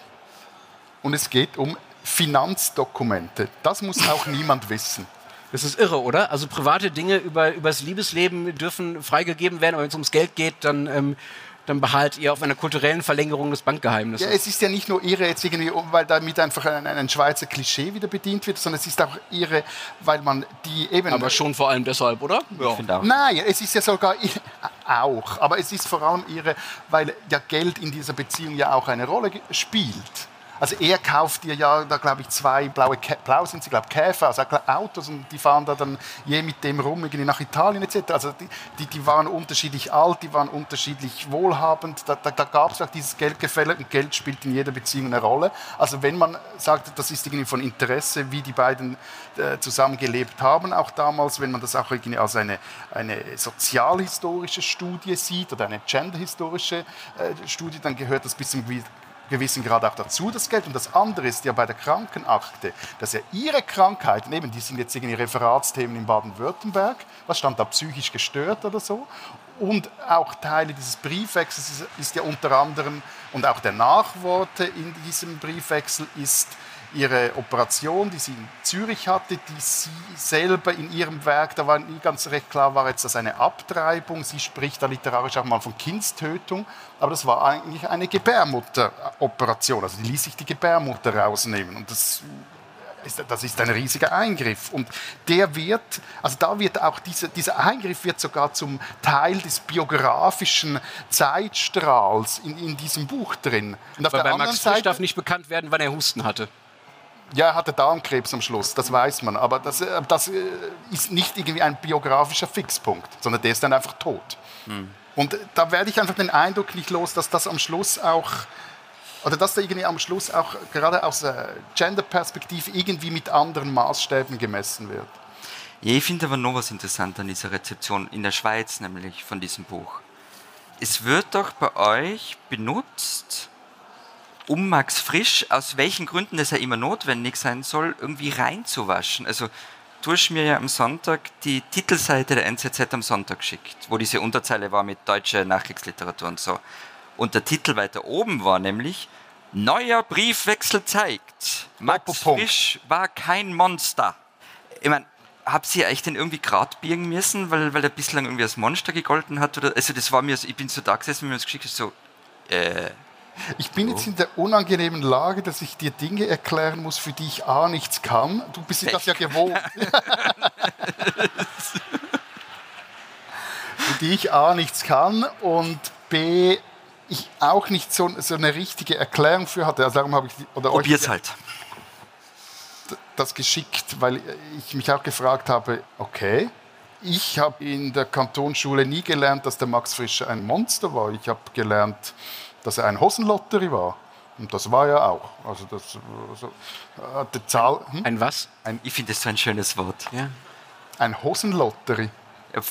und es geht um Finanzdokumente. Das muss auch niemand wissen. Das ist irre, oder? Also private Dinge über, über das Liebesleben dürfen freigegeben werden, aber wenn es ums Geld geht, dann, ähm, dann behalt ihr auf einer kulturellen Verlängerung des Bankgeheimnisses. Ja, es ist ja nicht nur ihre jetzt irgendwie, weil damit einfach ein, ein Schweizer Klischee wieder bedient wird, sondern es ist auch ihre, weil man die eben. aber schon vor allem deshalb, oder? Ja. Nein, es ist ja sogar i- auch, aber es ist vor allem ihre, weil ja Geld in dieser Beziehung ja auch eine Rolle spielt. Also er kauft dir ja, da glaube ich, zwei blaue, Kä blau sind sie, glaube Käfer, also Autos und die fahren da dann je mit dem rum irgendwie nach Italien etc. Also die, die, die waren unterschiedlich alt, die waren unterschiedlich wohlhabend, da, da, da gab es auch dieses Geldgefälle und Geld spielt in jeder Beziehung eine Rolle. Also wenn man sagt, das ist irgendwie von Interesse, wie die beiden äh, zusammengelebt haben, auch damals, wenn man das auch irgendwie als eine, eine sozialhistorische Studie sieht oder eine genderhistorische äh, Studie, dann gehört das bis zum gewissen Grad auch dazu, das Geld. Und das andere ist ja bei der Krankenakte, dass ja ihre Krankheiten, eben, die sind jetzt irgendwie Referatsthemen in Baden-Württemberg, was stand da, psychisch gestört oder so. Und auch Teile dieses Briefwechsels ist, ist ja unter anderem, und auch der Nachworte in diesem Briefwechsel ist, ihre Operation, die sie in Zürich hatte, die sie selber in ihrem Werk, da war nie ganz recht klar, war jetzt das eine Abtreibung. Sie spricht da literarisch auch mal von Kindstötung, aber das war eigentlich eine Gebärmutteroperation. Also die ließ sich die Gebärmutter rausnehmen und das ist, das ist ein riesiger Eingriff. Und der wird, also da wird auch diese, dieser Eingriff wird sogar zum Teil des biografischen Zeitstrahls in, in diesem Buch drin. Und auf der bei anderen Max Frisch Seite, darf nicht bekannt werden, wann er Husten hatte. Ja, er hatte Darmkrebs am Schluss, das weiß man. Aber das, äh, das äh, ist nicht irgendwie ein biografischer Fixpunkt, sondern der ist dann einfach tot. Hm. Und da werde ich einfach den Eindruck nicht los, dass das am Schluss auch, oder dass da irgendwie am Schluss auch gerade aus der Gender-Perspektive irgendwie mit anderen Maßstäben gemessen wird. Ja, ich finde aber noch was interessant an dieser Rezeption in der Schweiz, nämlich von diesem Buch. Es wird doch bei euch benutzt, um Max Frisch, aus welchen Gründen das ja immer notwendig sein soll, irgendwie reinzuwaschen. Also du hast mir ja am Sonntag die Titelseite der NZZ am Sonntag geschickt, wo diese Unterzeile war mit deutscher Nachkriegsliteratur und so. Und der Titel weiter oben war nämlich Neuer Briefwechsel zeigt, Max Frisch war kein Monster. Ich meine, habt ihr euch denn irgendwie grad biegen müssen, weil, weil er bislang irgendwie als Monster gegolten hat? Oder, also das war mir, ich bin so da gesessen, wenn mir das geschickt hat, so, äh, ich bin jetzt in der unangenehmen Lage, dass ich dir Dinge erklären muss, für die ich A nichts kann. Du bist das ja gewohnt. für die ich A nichts kann und B ich auch nicht so, so eine richtige Erklärung für hatte. Also darum habe ich oder Probier's halt. das geschickt, weil ich mich auch gefragt habe, okay, ich habe in der Kantonsschule nie gelernt, dass der Max Fischer ein Monster war. Ich habe gelernt, dass er ein Hosenlottery war. Und das war er auch. Also das also, die Zahl. Hm? Ein was? Ein, ich finde das so ein schönes Wort. Ja. Ein Hosenlottery. Ja,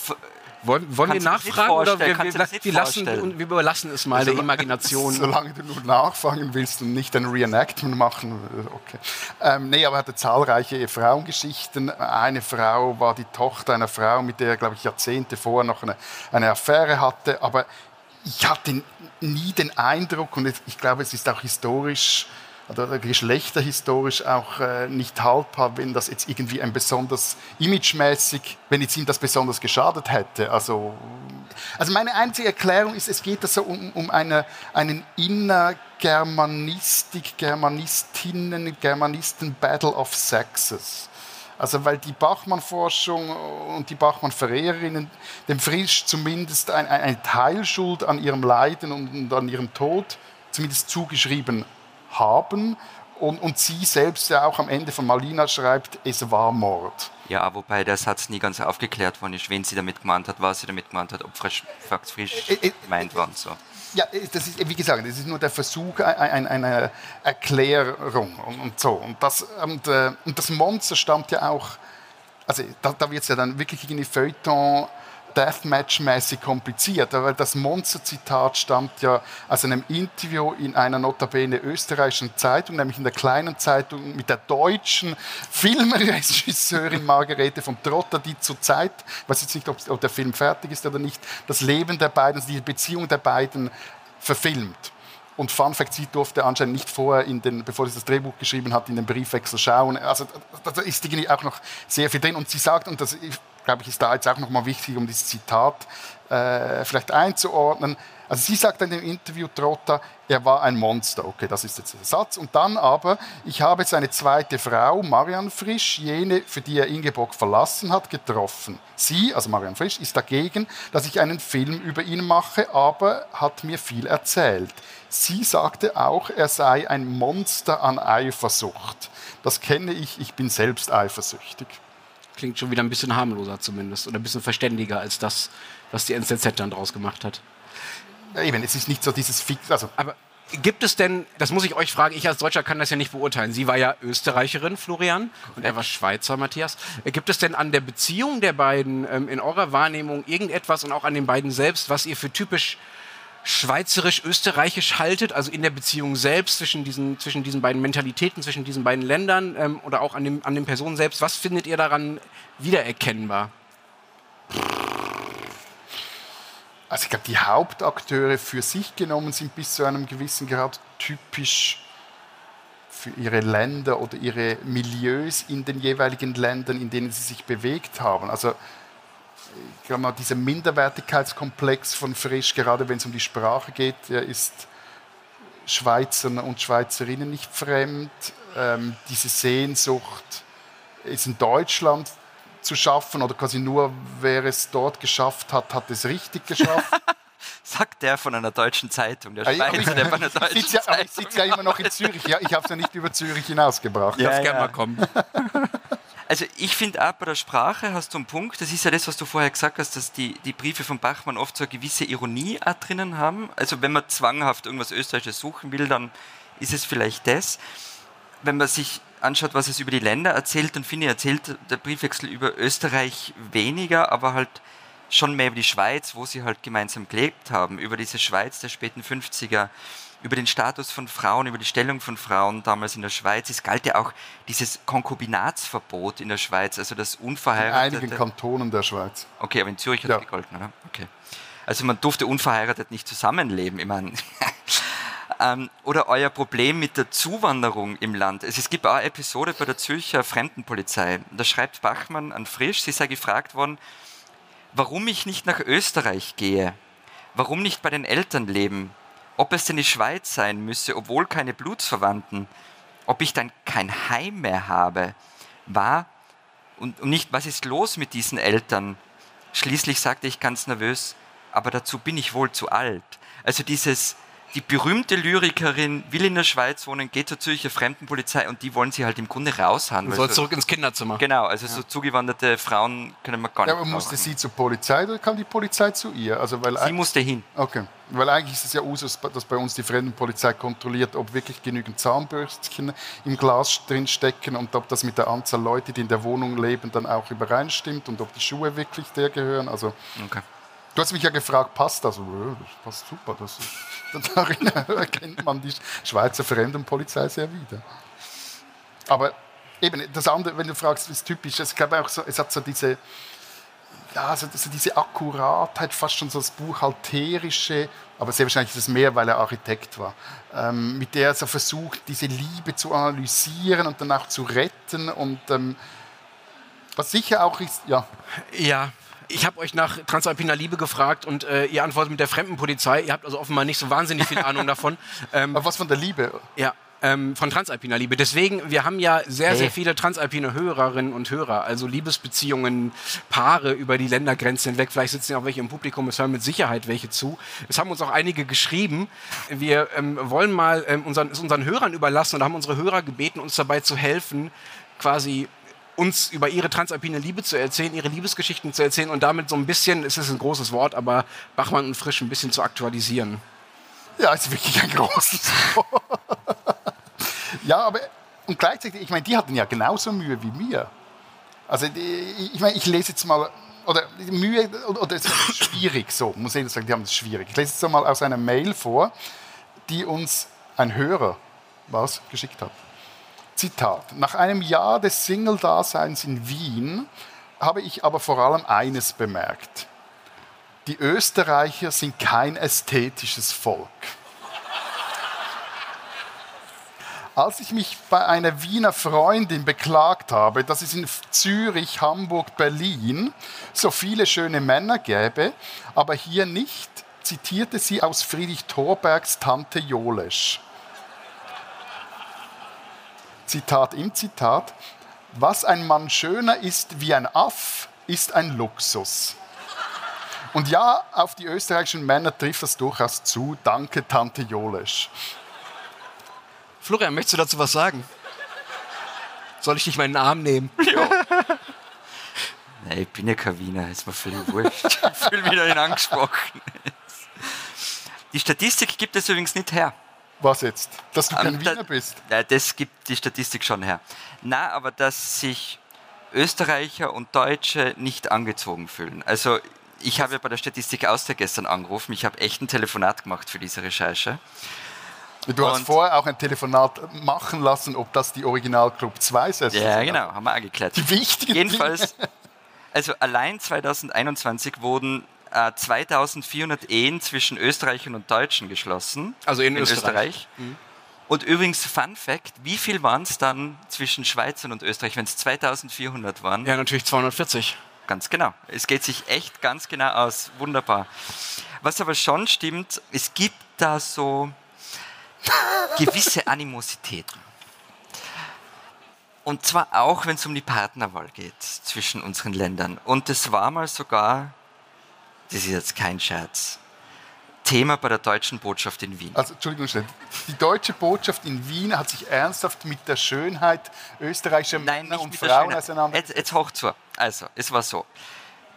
wollen, wollen wir nachfragen oder wir, wir, wir, lassen, wir, überlassen es mal der Imagination? Solange du nur nachfragen willst und nicht ein Reenactment machen. Okay. Ähm, nee, aber er hatte zahlreiche Frauengeschichten. Eine Frau war die Tochter einer Frau, mit der er, glaube ich, Jahrzehnte vorher noch eine, eine Affäre hatte. Aber ich hatte nie den Eindruck, und ich glaube, es ist auch historisch oder geschlechterhistorisch auch äh, nicht haltbar, wenn das jetzt irgendwie ein besonders imagemäßig, wenn jetzt ihm das besonders geschadet hätte. Also, also meine einzige Erklärung ist, es geht also um, um eine, einen Innergermanistik, Germanistinnen, Germanisten Battle of Sexes. Also weil die Bachmann-Forschung und die Bachmann-Verehrerinnen dem Frisch zumindest ein, eine Teilschuld an ihrem Leiden und, und an ihrem Tod zumindest zugeschrieben haben. Und, und, sie selbst ja auch am Ende von Malina schreibt, es war Mord. Ja, wobei der Satz nie ganz aufgeklärt worden ist, wen sie damit gemeint hat, was sie damit gemeint hat, ob frisch, frisch äh, äh, gemeint war und so. Ja, das ist, wie gesagt, das ist nur der Versuch einer Erklärung und, so. Und das, und, äh, und das Monster stammt ja auch, also da, da wird es ja dann wirklich in die Feuilleton Deathmatch-mäßig kompliziert, weil das Monster-Zitat stammt ja aus einem Interview in einer notabene österreichischen Zeitung, nämlich in der kleinen Zeitung mit der deutschen Filmregisseurin Margarete von Trotter, die zurzeit, ich weiß jetzt nicht, ob der Film fertig ist oder nicht, das Leben der beiden, die Beziehung der beiden verfilmt. Und Fun Fact, sie durfte anscheinend nicht vorher, in den, bevor sie das Drehbuch geschrieben hat, in den Briefwechsel schauen. Also da ist irgendwie auch noch sehr viel drin. Und sie sagt, und das glaube ich, ist da jetzt auch nochmal wichtig, um dieses Zitat äh, vielleicht einzuordnen. Also sie sagt in dem Interview, Trotta, er war ein Monster. Okay, das ist jetzt der Satz. Und dann aber, ich habe seine zweite Frau, Marianne Frisch, jene, für die er Ingeborg verlassen hat, getroffen. Sie, also Marianne Frisch, ist dagegen, dass ich einen Film über ihn mache, aber hat mir viel erzählt. Sie sagte auch, er sei ein Monster an Eifersucht. Das kenne ich, ich bin selbst eifersüchtig. Klingt schon wieder ein bisschen harmloser zumindest oder ein bisschen verständiger als das, was die NZZ dann draus gemacht hat. Eben, es ist nicht so dieses Fix. Also Aber gibt es denn, das muss ich euch fragen, ich als Deutscher kann das ja nicht beurteilen. Sie war ja Österreicherin, Florian, und er war Schweizer, Matthias. Gibt es denn an der Beziehung der beiden ähm, in eurer Wahrnehmung irgendetwas und auch an den beiden selbst, was ihr für typisch schweizerisch-österreichisch haltet, also in der Beziehung selbst zwischen diesen, zwischen diesen beiden Mentalitäten, zwischen diesen beiden Ländern ähm, oder auch an, dem, an den Personen selbst? Was findet ihr daran wiedererkennbar? Also ich glaube, die Hauptakteure für sich genommen sind bis zu einem gewissen Grad typisch für ihre Länder oder ihre Milieus in den jeweiligen Ländern, in denen sie sich bewegt haben. Also ich glaube mal, dieser Minderwertigkeitskomplex von Frisch, gerade wenn es um die Sprache geht, der ist Schweizern und Schweizerinnen nicht fremd. Ähm, diese Sehnsucht ist in Deutschland zu schaffen oder quasi nur wer es dort geschafft hat, hat es richtig geschafft. Sagt der von einer deutschen Zeitung, der Schweizer, ich, der von einer deutschen ich sitze ja, ich sitze ja immer noch in Zürich. Ja, ich habe es ja nicht über Zürich hinausgebracht. Ja, Darf ja. gerne mal kommen. Also ich finde auch bei der Sprache hast du einen Punkt, das ist ja das, was du vorher gesagt hast, dass die, die Briefe von Bachmann oft so eine gewisse Ironie auch drinnen haben. Also wenn man zwanghaft irgendwas Österreichisches suchen will, dann ist es vielleicht das. Wenn man sich anschaut, was es über die Länder erzählt, dann finde ich, erzählt der Briefwechsel über Österreich weniger, aber halt schon mehr über die Schweiz, wo sie halt gemeinsam gelebt haben, über diese Schweiz der späten 50er, über den Status von Frauen, über die Stellung von Frauen damals in der Schweiz. Es galt ja auch dieses Konkubinatsverbot in der Schweiz, also das unverheiratete... In einigen Kantonen der Schweiz. Okay, aber in Zürich hat es ja. gegolten, oder? Okay. Also man durfte unverheiratet nicht zusammenleben. Ich meine, ähm, oder euer Problem mit der Zuwanderung im Land. Es, es gibt auch eine Episode bei der Zürcher Fremdenpolizei. Da schreibt Bachmann an Frisch, sie sei gefragt worden, warum ich nicht nach Österreich gehe, warum nicht bei den Eltern leben, ob es denn die Schweiz sein müsse, obwohl keine Blutsverwandten, ob ich dann kein Heim mehr habe, war und, und nicht, was ist los mit diesen Eltern? Schließlich sagte ich ganz nervös, aber dazu bin ich wohl zu alt. Also dieses, die berühmte Lyrikerin will in der Schweiz wohnen, geht zur Zürcher Fremdenpolizei und die wollen sie halt im Grunde raushauen. Und soll so, zurück ins Kinderzimmer. Genau, also ja. so zugewanderte Frauen können wir gar nicht. Ja, aber musste sie zur Polizei oder kam die Polizei zu ihr? Also, weil sie musste hin. Okay, weil eigentlich ist es ja Usus, dass bei uns die Fremdenpolizei kontrolliert, ob wirklich genügend Zahnbürstchen im Glas drin stecken und ob das mit der Anzahl Leute, die in der Wohnung leben, dann auch übereinstimmt und ob die Schuhe wirklich der gehören. Also, okay. Du hast mich ja gefragt, passt das? das passt super. Das darin erkennt man die Schweizer Fremdenpolizei sehr wieder. Aber eben, das andere, wenn du fragst, ist typisch. Ich glaube auch, so, es hat so diese, ja, so, so, diese Akkuratheit, fast schon so das Buchhalterische, aber sehr wahrscheinlich ist es mehr, weil er Architekt war, ähm, mit der er so versucht, diese Liebe zu analysieren und dann auch zu retten und ähm, was sicher auch ist, ja. Ja, ich habe euch nach Transalpiner Liebe gefragt und äh, ihr antwortet mit der Fremdenpolizei. Ihr habt also offenbar nicht so wahnsinnig viel Ahnung davon. Ähm, Aber was von der Liebe? Ja, ähm, von Transalpiner Liebe. Deswegen, wir haben ja sehr, hey. sehr viele transalpine Hörerinnen und Hörer, also Liebesbeziehungen, Paare über die Ländergrenze hinweg. Vielleicht sitzen ja auch welche im Publikum, es hören mit Sicherheit welche zu. Es haben uns auch einige geschrieben. Wir ähm, wollen mal ähm, unseren, es unseren Hörern überlassen und haben unsere Hörer gebeten, uns dabei zu helfen, quasi uns über ihre transalpine Liebe zu erzählen, ihre Liebesgeschichten zu erzählen und damit so ein bisschen, es ist ein großes Wort, aber Bachmann und Frisch ein bisschen zu aktualisieren. Ja, ist wirklich ein großes Wort. ja, aber und gleichzeitig, ich meine, die hatten ja genauso Mühe wie mir. Also ich meine, ich lese jetzt mal, oder Mühe, oder es ist schwierig so, muss ich sagen, die haben es schwierig. Ich lese jetzt mal aus einer Mail vor, die uns ein Hörer was geschickt hat. Zitat. Nach einem Jahr des Single-Daseins in Wien habe ich aber vor allem eines bemerkt. Die Österreicher sind kein ästhetisches Volk. Als ich mich bei einer Wiener Freundin beklagt habe, dass es in Zürich, Hamburg, Berlin so viele schöne Männer gäbe, aber hier nicht, zitierte sie aus Friedrich Thorbergs Tante Jolesch. Zitat im Zitat, was ein Mann schöner ist wie ein Aff, ist ein Luxus. Und ja, auf die österreichischen Männer trifft das durchaus zu. Danke, Tante Jolesch. Florian, möchtest du dazu was sagen? Soll ich dich meinen Arm nehmen? Ja. Nein, ich bin ja kein Wiener, ist mir völlig wurscht. Ich fühle mich da angesprochen. Die Statistik gibt es übrigens nicht her. Was jetzt? Dass du kein um, Wiener bist? Ja, das gibt die Statistik schon her. Na, aber dass sich Österreicher und Deutsche nicht angezogen fühlen. Also ich habe ja bei der Statistik Austria gestern angerufen. Ich habe echt ein Telefonat gemacht für diese Recherche. Du hast vorher auch ein Telefonat machen lassen, ob das die Original Club 2 sind. Ja, genau, haben wir angeklärt. Die wichtigen Jedenfalls, Dinge. also allein 2021 wurden äh, 2400 Ehen zwischen Österreichern und Deutschen geschlossen. Also in, in Österreich. Österreich. Mhm. Und übrigens, Fun Fact: Wie viel waren es dann zwischen Schweizern und Österreich, wenn es 2400 waren? Ja, natürlich 240. Ganz genau. Es geht sich echt ganz genau aus. Wunderbar. Was aber schon stimmt, es gibt da so gewisse Animositäten. Und zwar auch, wenn es um die Partnerwahl geht zwischen unseren Ländern. Und das war mal sogar, das ist jetzt kein Scherz, Thema bei der deutschen Botschaft in Wien. Also, Entschuldigung, schnell. Die deutsche Botschaft in Wien hat sich ernsthaft mit der Schönheit österreichischer Nein, Männer und Frauen auseinandergesetzt. Jetzt, jetzt hoch zu. Also, es war so.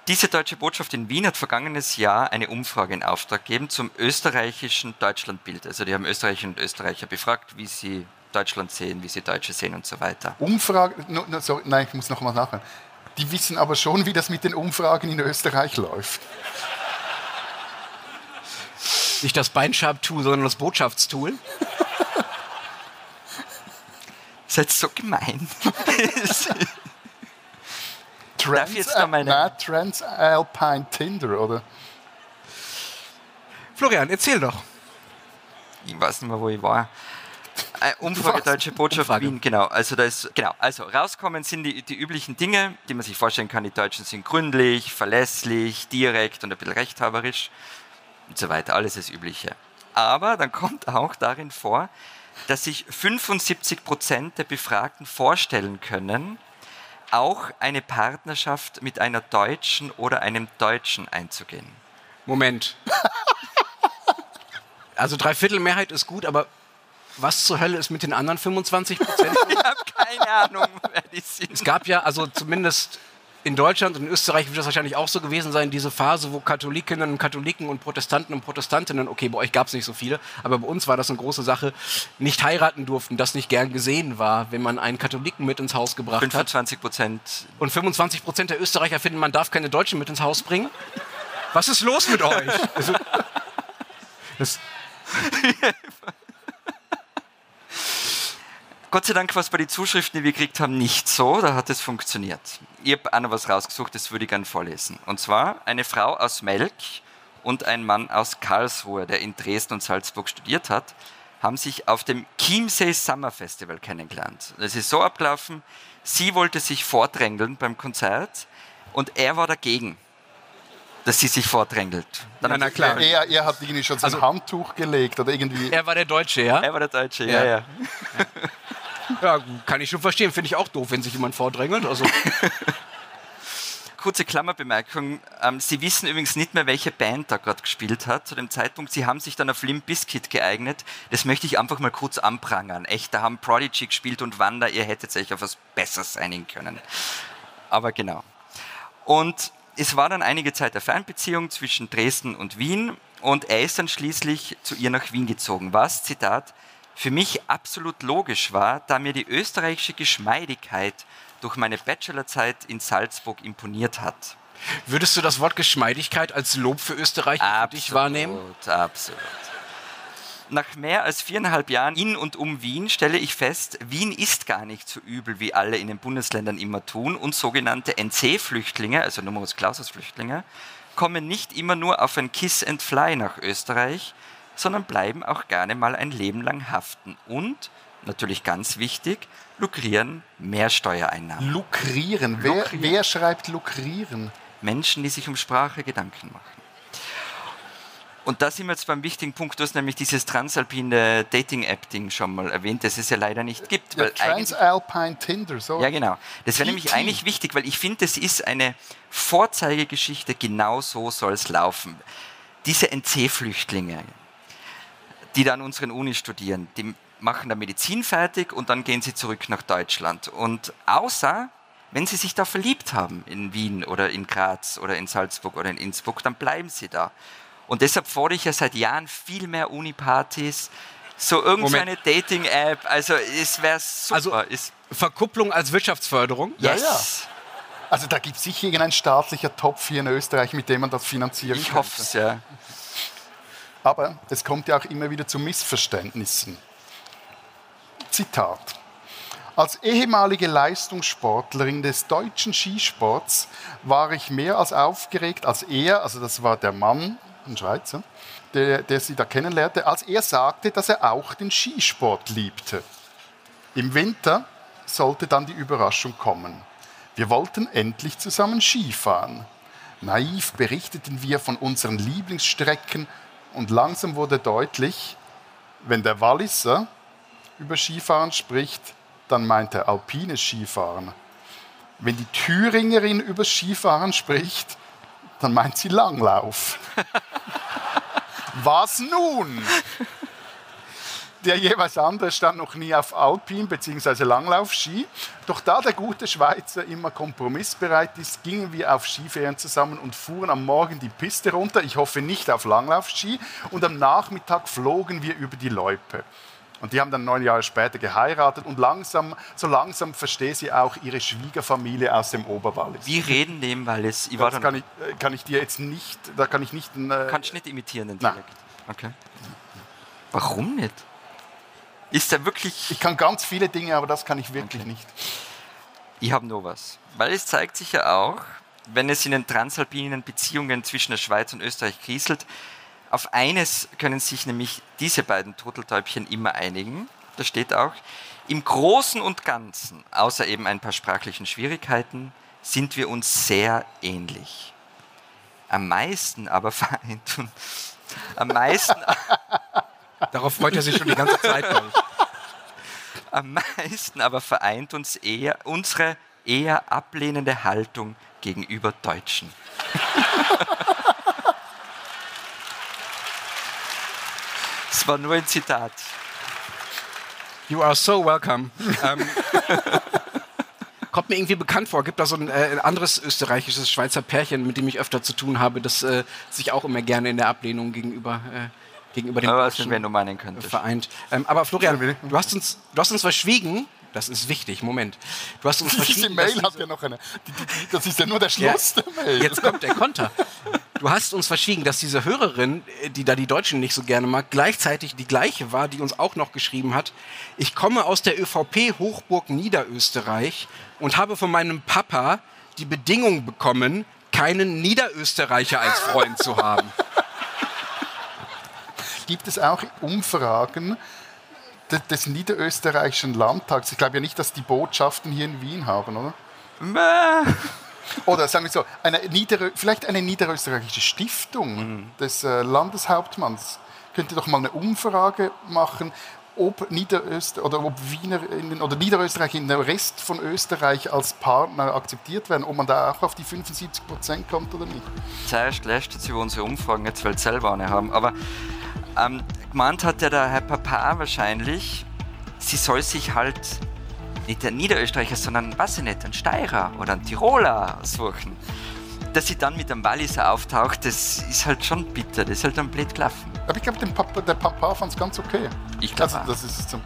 Diese deutsche Botschaft in Wien hat vergangenes Jahr eine Umfrage in Auftrag gegeben zum österreichischen Deutschlandbild. Also, die haben Österreicher und Österreicher befragt, wie sie Deutschland sehen, wie sie Deutsche sehen und so weiter. Umfrage, no, no, sorry, nein, ich muss noch mal nachhören. Die wissen aber schon, wie das mit den Umfragen in Österreich läuft. Nicht das Beinschab-Tool, sondern das Botschaftstool. Seid so gemein. Trans, jetzt noch meine na, Transalpine Tinder, oder? Florian, erzähl doch. Ich weiß nicht mehr, wo ich war. Äh, Umfrage Deutsche Botschaft Umfrage. Wien, genau. Also da ist, genau. Also rauskommen sind die, die üblichen Dinge, die man sich vorstellen kann. Die Deutschen sind gründlich, verlässlich, direkt und ein bisschen rechthaberisch und so weiter, alles das Übliche. Aber dann kommt auch darin vor, dass sich 75 Prozent der Befragten vorstellen können, auch eine Partnerschaft mit einer Deutschen oder einem Deutschen einzugehen. Moment. Also Dreiviertelmehrheit ist gut, aber was zur Hölle ist mit den anderen 25 Prozent? ich habe keine Ahnung, wer die sind. Es gab ja, also zumindest in Deutschland und in Österreich wird das wahrscheinlich auch so gewesen sein, diese Phase, wo Katholikinnen und Katholiken und Protestanten und Protestantinnen, okay, bei euch gab es nicht so viele, aber bei uns war das eine große Sache, nicht heiraten durften, das nicht gern gesehen war, wenn man einen Katholiken mit ins Haus gebracht 25 Prozent. Und 25 Prozent der Österreicher finden, man darf keine Deutschen mit ins Haus bringen. Was ist los mit euch? Also, das Gott sei Dank war es bei den Zuschriften, die wir gekriegt haben, nicht so. Da hat es funktioniert. Ich habe auch noch was rausgesucht, das würde ich gerne vorlesen. Und zwar eine Frau aus Melk und ein Mann aus Karlsruhe, der in Dresden und Salzburg studiert hat, haben sich auf dem Chiemsee Summer Festival kennengelernt. Das ist so abgelaufen, sie wollte sich vordrängeln beim Konzert und er war dagegen dass sie sich vordrängelt. Dann na, na klar. Er, er hat irgendwie schon so also, ein Handtuch gelegt oder irgendwie. Er war der Deutsche, ja? Er war der Deutsche, ja, ja. ja. Ja, kann ich schon verstehen. Finde ich auch doof, wenn sich jemand vordrängelt. Also. Kurze Klammerbemerkung. Ähm, Sie wissen übrigens nicht mehr, welche Band da gerade gespielt hat zu dem Zeitpunkt. Sie haben sich dann auf Limp Bizkit geeignet. Das möchte ich einfach mal kurz anprangern. Echt, da haben Prodigy gespielt und Wanda, ihr hättet euch auf was Besseres einigen können. Aber genau. Und es war dann einige Zeit der Fernbeziehung zwischen Dresden und Wien und er ist dann schließlich zu ihr nach Wien gezogen, was, Zitat, für mich absolut logisch war, da mir die österreichische Geschmeidigkeit durch meine Bachelorzeit in Salzburg imponiert hat. Würdest du das Wort Geschmeidigkeit als Lob für Österreich absolut, für dich wahrnehmen? Absolut. Nach mehr als viereinhalb Jahren in und um Wien stelle ich fest, Wien ist gar nicht so übel, wie alle in den Bundesländern immer tun und sogenannte NC-Flüchtlinge, also Numerus Clausus-Flüchtlinge, kommen nicht immer nur auf ein Kiss and Fly nach Österreich, sondern bleiben auch gerne mal ein Leben lang haften. Und natürlich ganz wichtig, lukrieren mehr Steuereinnahmen. Lukrieren. Wer, Lukrieren. wer schreibt lukrieren? Menschen, die sich um Sprache Gedanken machen. Und da sind wir jetzt beim wichtigen Punkt, du hast nämlich dieses transalpine Dating-App-Ding schon mal erwähnt, das es ja leider nicht gibt. Ja, Transalpine Tinder, so. ja, genau. Das wäre nämlich eigentlich wichtig, weil ich finde, das ist eine Vorzeigegeschichte, genau so soll es laufen. Diese NC-Flüchtlinge, die dann an unseren Uni studieren, die machen da Medizin fertig und dann gehen sie zurück nach Deutschland. Und außer, wenn sie sich da verliebt haben in Wien oder in Graz oder in Salzburg oder in Innsbruck, dann bleiben sie da. Und deshalb fordere ich ja seit Jahren viel mehr Uni-Partys, so irgendeine. Dating-App, also es wäre super. Also- ist, Verkupplung als Wirtschaftsförderung. Ja, yes. Also da gibt es sicher irgendein staatlicher Topf hier in Österreich, mit dem man das finanzieren Ich könnte. hoffe es, ja. Aber es kommt ja auch immer wieder zu Missverständnissen. Zitat. Als ehemalige Leistungssportlerin des deutschen Skisports war ich mehr als aufgeregt, als er, also das war der Mann, ein Schweizer, der, der sie da kennenlernte, als er sagte, dass er auch den Skisport liebte. Im Winter sollte dann die Überraschung kommen. Wir wollten endlich zusammen Skifahren. Naiv berichteten wir von unseren Lieblingsstrecken und langsam wurde deutlich, wenn der Walliser über Skifahren spricht, dann meint er alpines Skifahren. Wenn die Thüringerin über Skifahren spricht, dann meint sie Langlauf. Was nun? Der jeweils andere stand noch nie auf Alpin bzw. Langlaufski. Doch da der gute Schweizer immer kompromissbereit ist, gingen wir auf Skiferien zusammen und fuhren am Morgen die Piste runter. Ich hoffe nicht auf Langlaufski. Und am Nachmittag flogen wir über die Loipe. Und die haben dann neun Jahre später geheiratet und langsam, so langsam verstehe sie auch ihre Schwiegerfamilie aus dem Oberwallis. Wir reden dem, weil es. Ich war Das kann ich, äh, kann ich dir jetzt nicht, da kann ich nicht äh, kannst du nicht imitieren, den Nein. Dialekt. Okay. Warum nicht? Ist er wirklich. Ich kann ganz viele Dinge, aber das kann ich wirklich Okay. nicht. Ich habe nur was. Weil es zeigt sich ja auch, wenn es in den transalpinen Beziehungen zwischen der Schweiz und Österreich kriselt, auf eines können sich nämlich diese beiden Turteltäubchen immer einigen. Da steht auch, im Großen und Ganzen, außer eben ein paar sprachlichen Schwierigkeiten, sind wir uns sehr ähnlich. Am meisten aber vereint uns. Am meisten, Darauf freut er sich schon die ganze Zeit. Am meisten aber vereint uns eher unsere eher ablehnende Haltung gegenüber Deutschen. Es war nur ein Zitat. You are so welcome. ähm, kommt mir irgendwie bekannt vor. Gibt da so ein, äh, ein anderes österreichisches Schweizer Pärchen, mit dem ich öfter zu tun habe, das äh, sich auch immer gerne in der Ablehnung gegenüber, äh, gegenüber den Aber was Deutschen wenn du meinen könntest. vereint. Ähm, aber Florian, du hast, uns, du hast uns verschwiegen. Das ist wichtig, Moment. Du hast uns Diese verschwiegen. Mail dass hat diese- ja noch eine. Das ist ja nur der Ja, Schluss der Mail. Jetzt kommt der Konter. Du hast uns verschwiegen, dass diese Hörerin, äh, die da die Deutschen nicht so gerne mag, gleichzeitig die gleiche war, die uns auch noch geschrieben hat. Ich komme aus der ÖVP Hochburg Niederösterreich und habe von meinem Papa die Bedingung bekommen, keinen Niederösterreicher als Freund zu haben. Gibt es auch Umfragen de- des niederösterreichischen Landtags? Ich glaube ja nicht, dass die Botschaften hier in Wien haben, oder? Mäh. Oder sagen wir so, eine Niederö vielleicht eine niederösterreichische Stiftung Mhm. des äh, Landeshauptmanns könnte doch mal eine Umfrage machen, ob Niederöster oder ob Wiener in den, oder Niederösterreich in den Rest von Österreich als Partner akzeptiert werden, ob man da auch auf die 75 Prozent kommt oder nicht. Zuerst lässt über unsere Umfragen, jetzt weil selber eine haben. Aber ähm, gemeint hat ja der Herr Papa wahrscheinlich, sie soll sich halt nicht ein Niederösterreicher, sondern, weiß ich nicht, einen Steirer oder einen Tiroler suchen. Dass sie dann mit einem Walliser auftaucht, das ist halt schon bitter, das ist halt dann blöd gelaufen. Aber ich glaube, der Papa fand es ganz okay. Ich glaube Also, das ist so.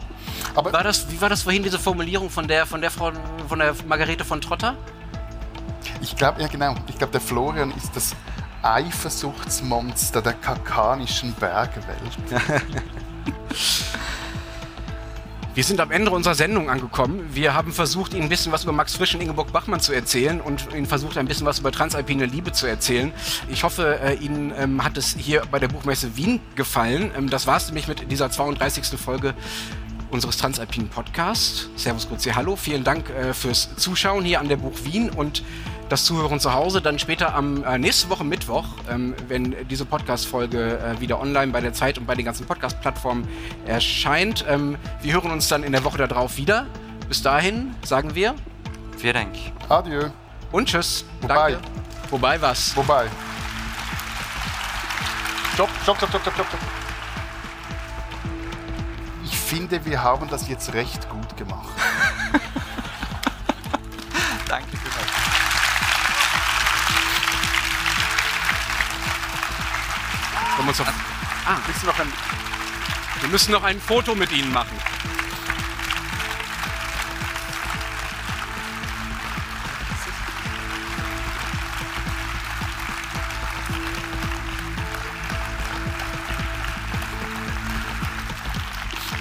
Aber War das, wie war das vorhin, diese Formulierung von der, von der Frau, von der Margarete von Trotter? ich glaube, ja genau, ich glaube, der Florian ist das Eifersuchtsmonster der kakanischen Bergwelt. Wir sind am Ende unserer Sendung angekommen. Wir haben versucht, Ihnen ein bisschen was über Max Frisch und Ingeborg Bachmann zu erzählen und Ihnen versucht, ein bisschen was über transalpine Liebe zu erzählen. Ich hoffe, äh, Ihnen ähm, hat es hier bei der Buchmesse Wien gefallen. Ähm, das war es nämlich mit dieser 32. Folge unseres Transalpinen Podcasts. Servus, Grüezi, Hallo. Vielen Dank äh, fürs Zuschauen hier an der Buch Wien und das Zuhören zu Hause. Dann später am äh, nächste Woche Mittwoch, ähm, wenn diese Podcast-Folge äh, wieder online bei der Zeit und bei den ganzen Podcast-Plattformen erscheint. Ähm, wir hören uns dann in der Woche darauf wieder. Bis dahin sagen wir Vielen Dank. Adieu. und tschüss. Wobei. Danke. Wobei was? Wobei. Stopp, stopp, stopp, stopp, stopp, stopp. Ich finde, wir haben das jetzt recht gut gemacht. wir uns noch, ah, du noch ein wir müssen noch ein Foto mit Ihnen machen.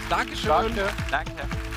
Dankeschön. Danke. Danke.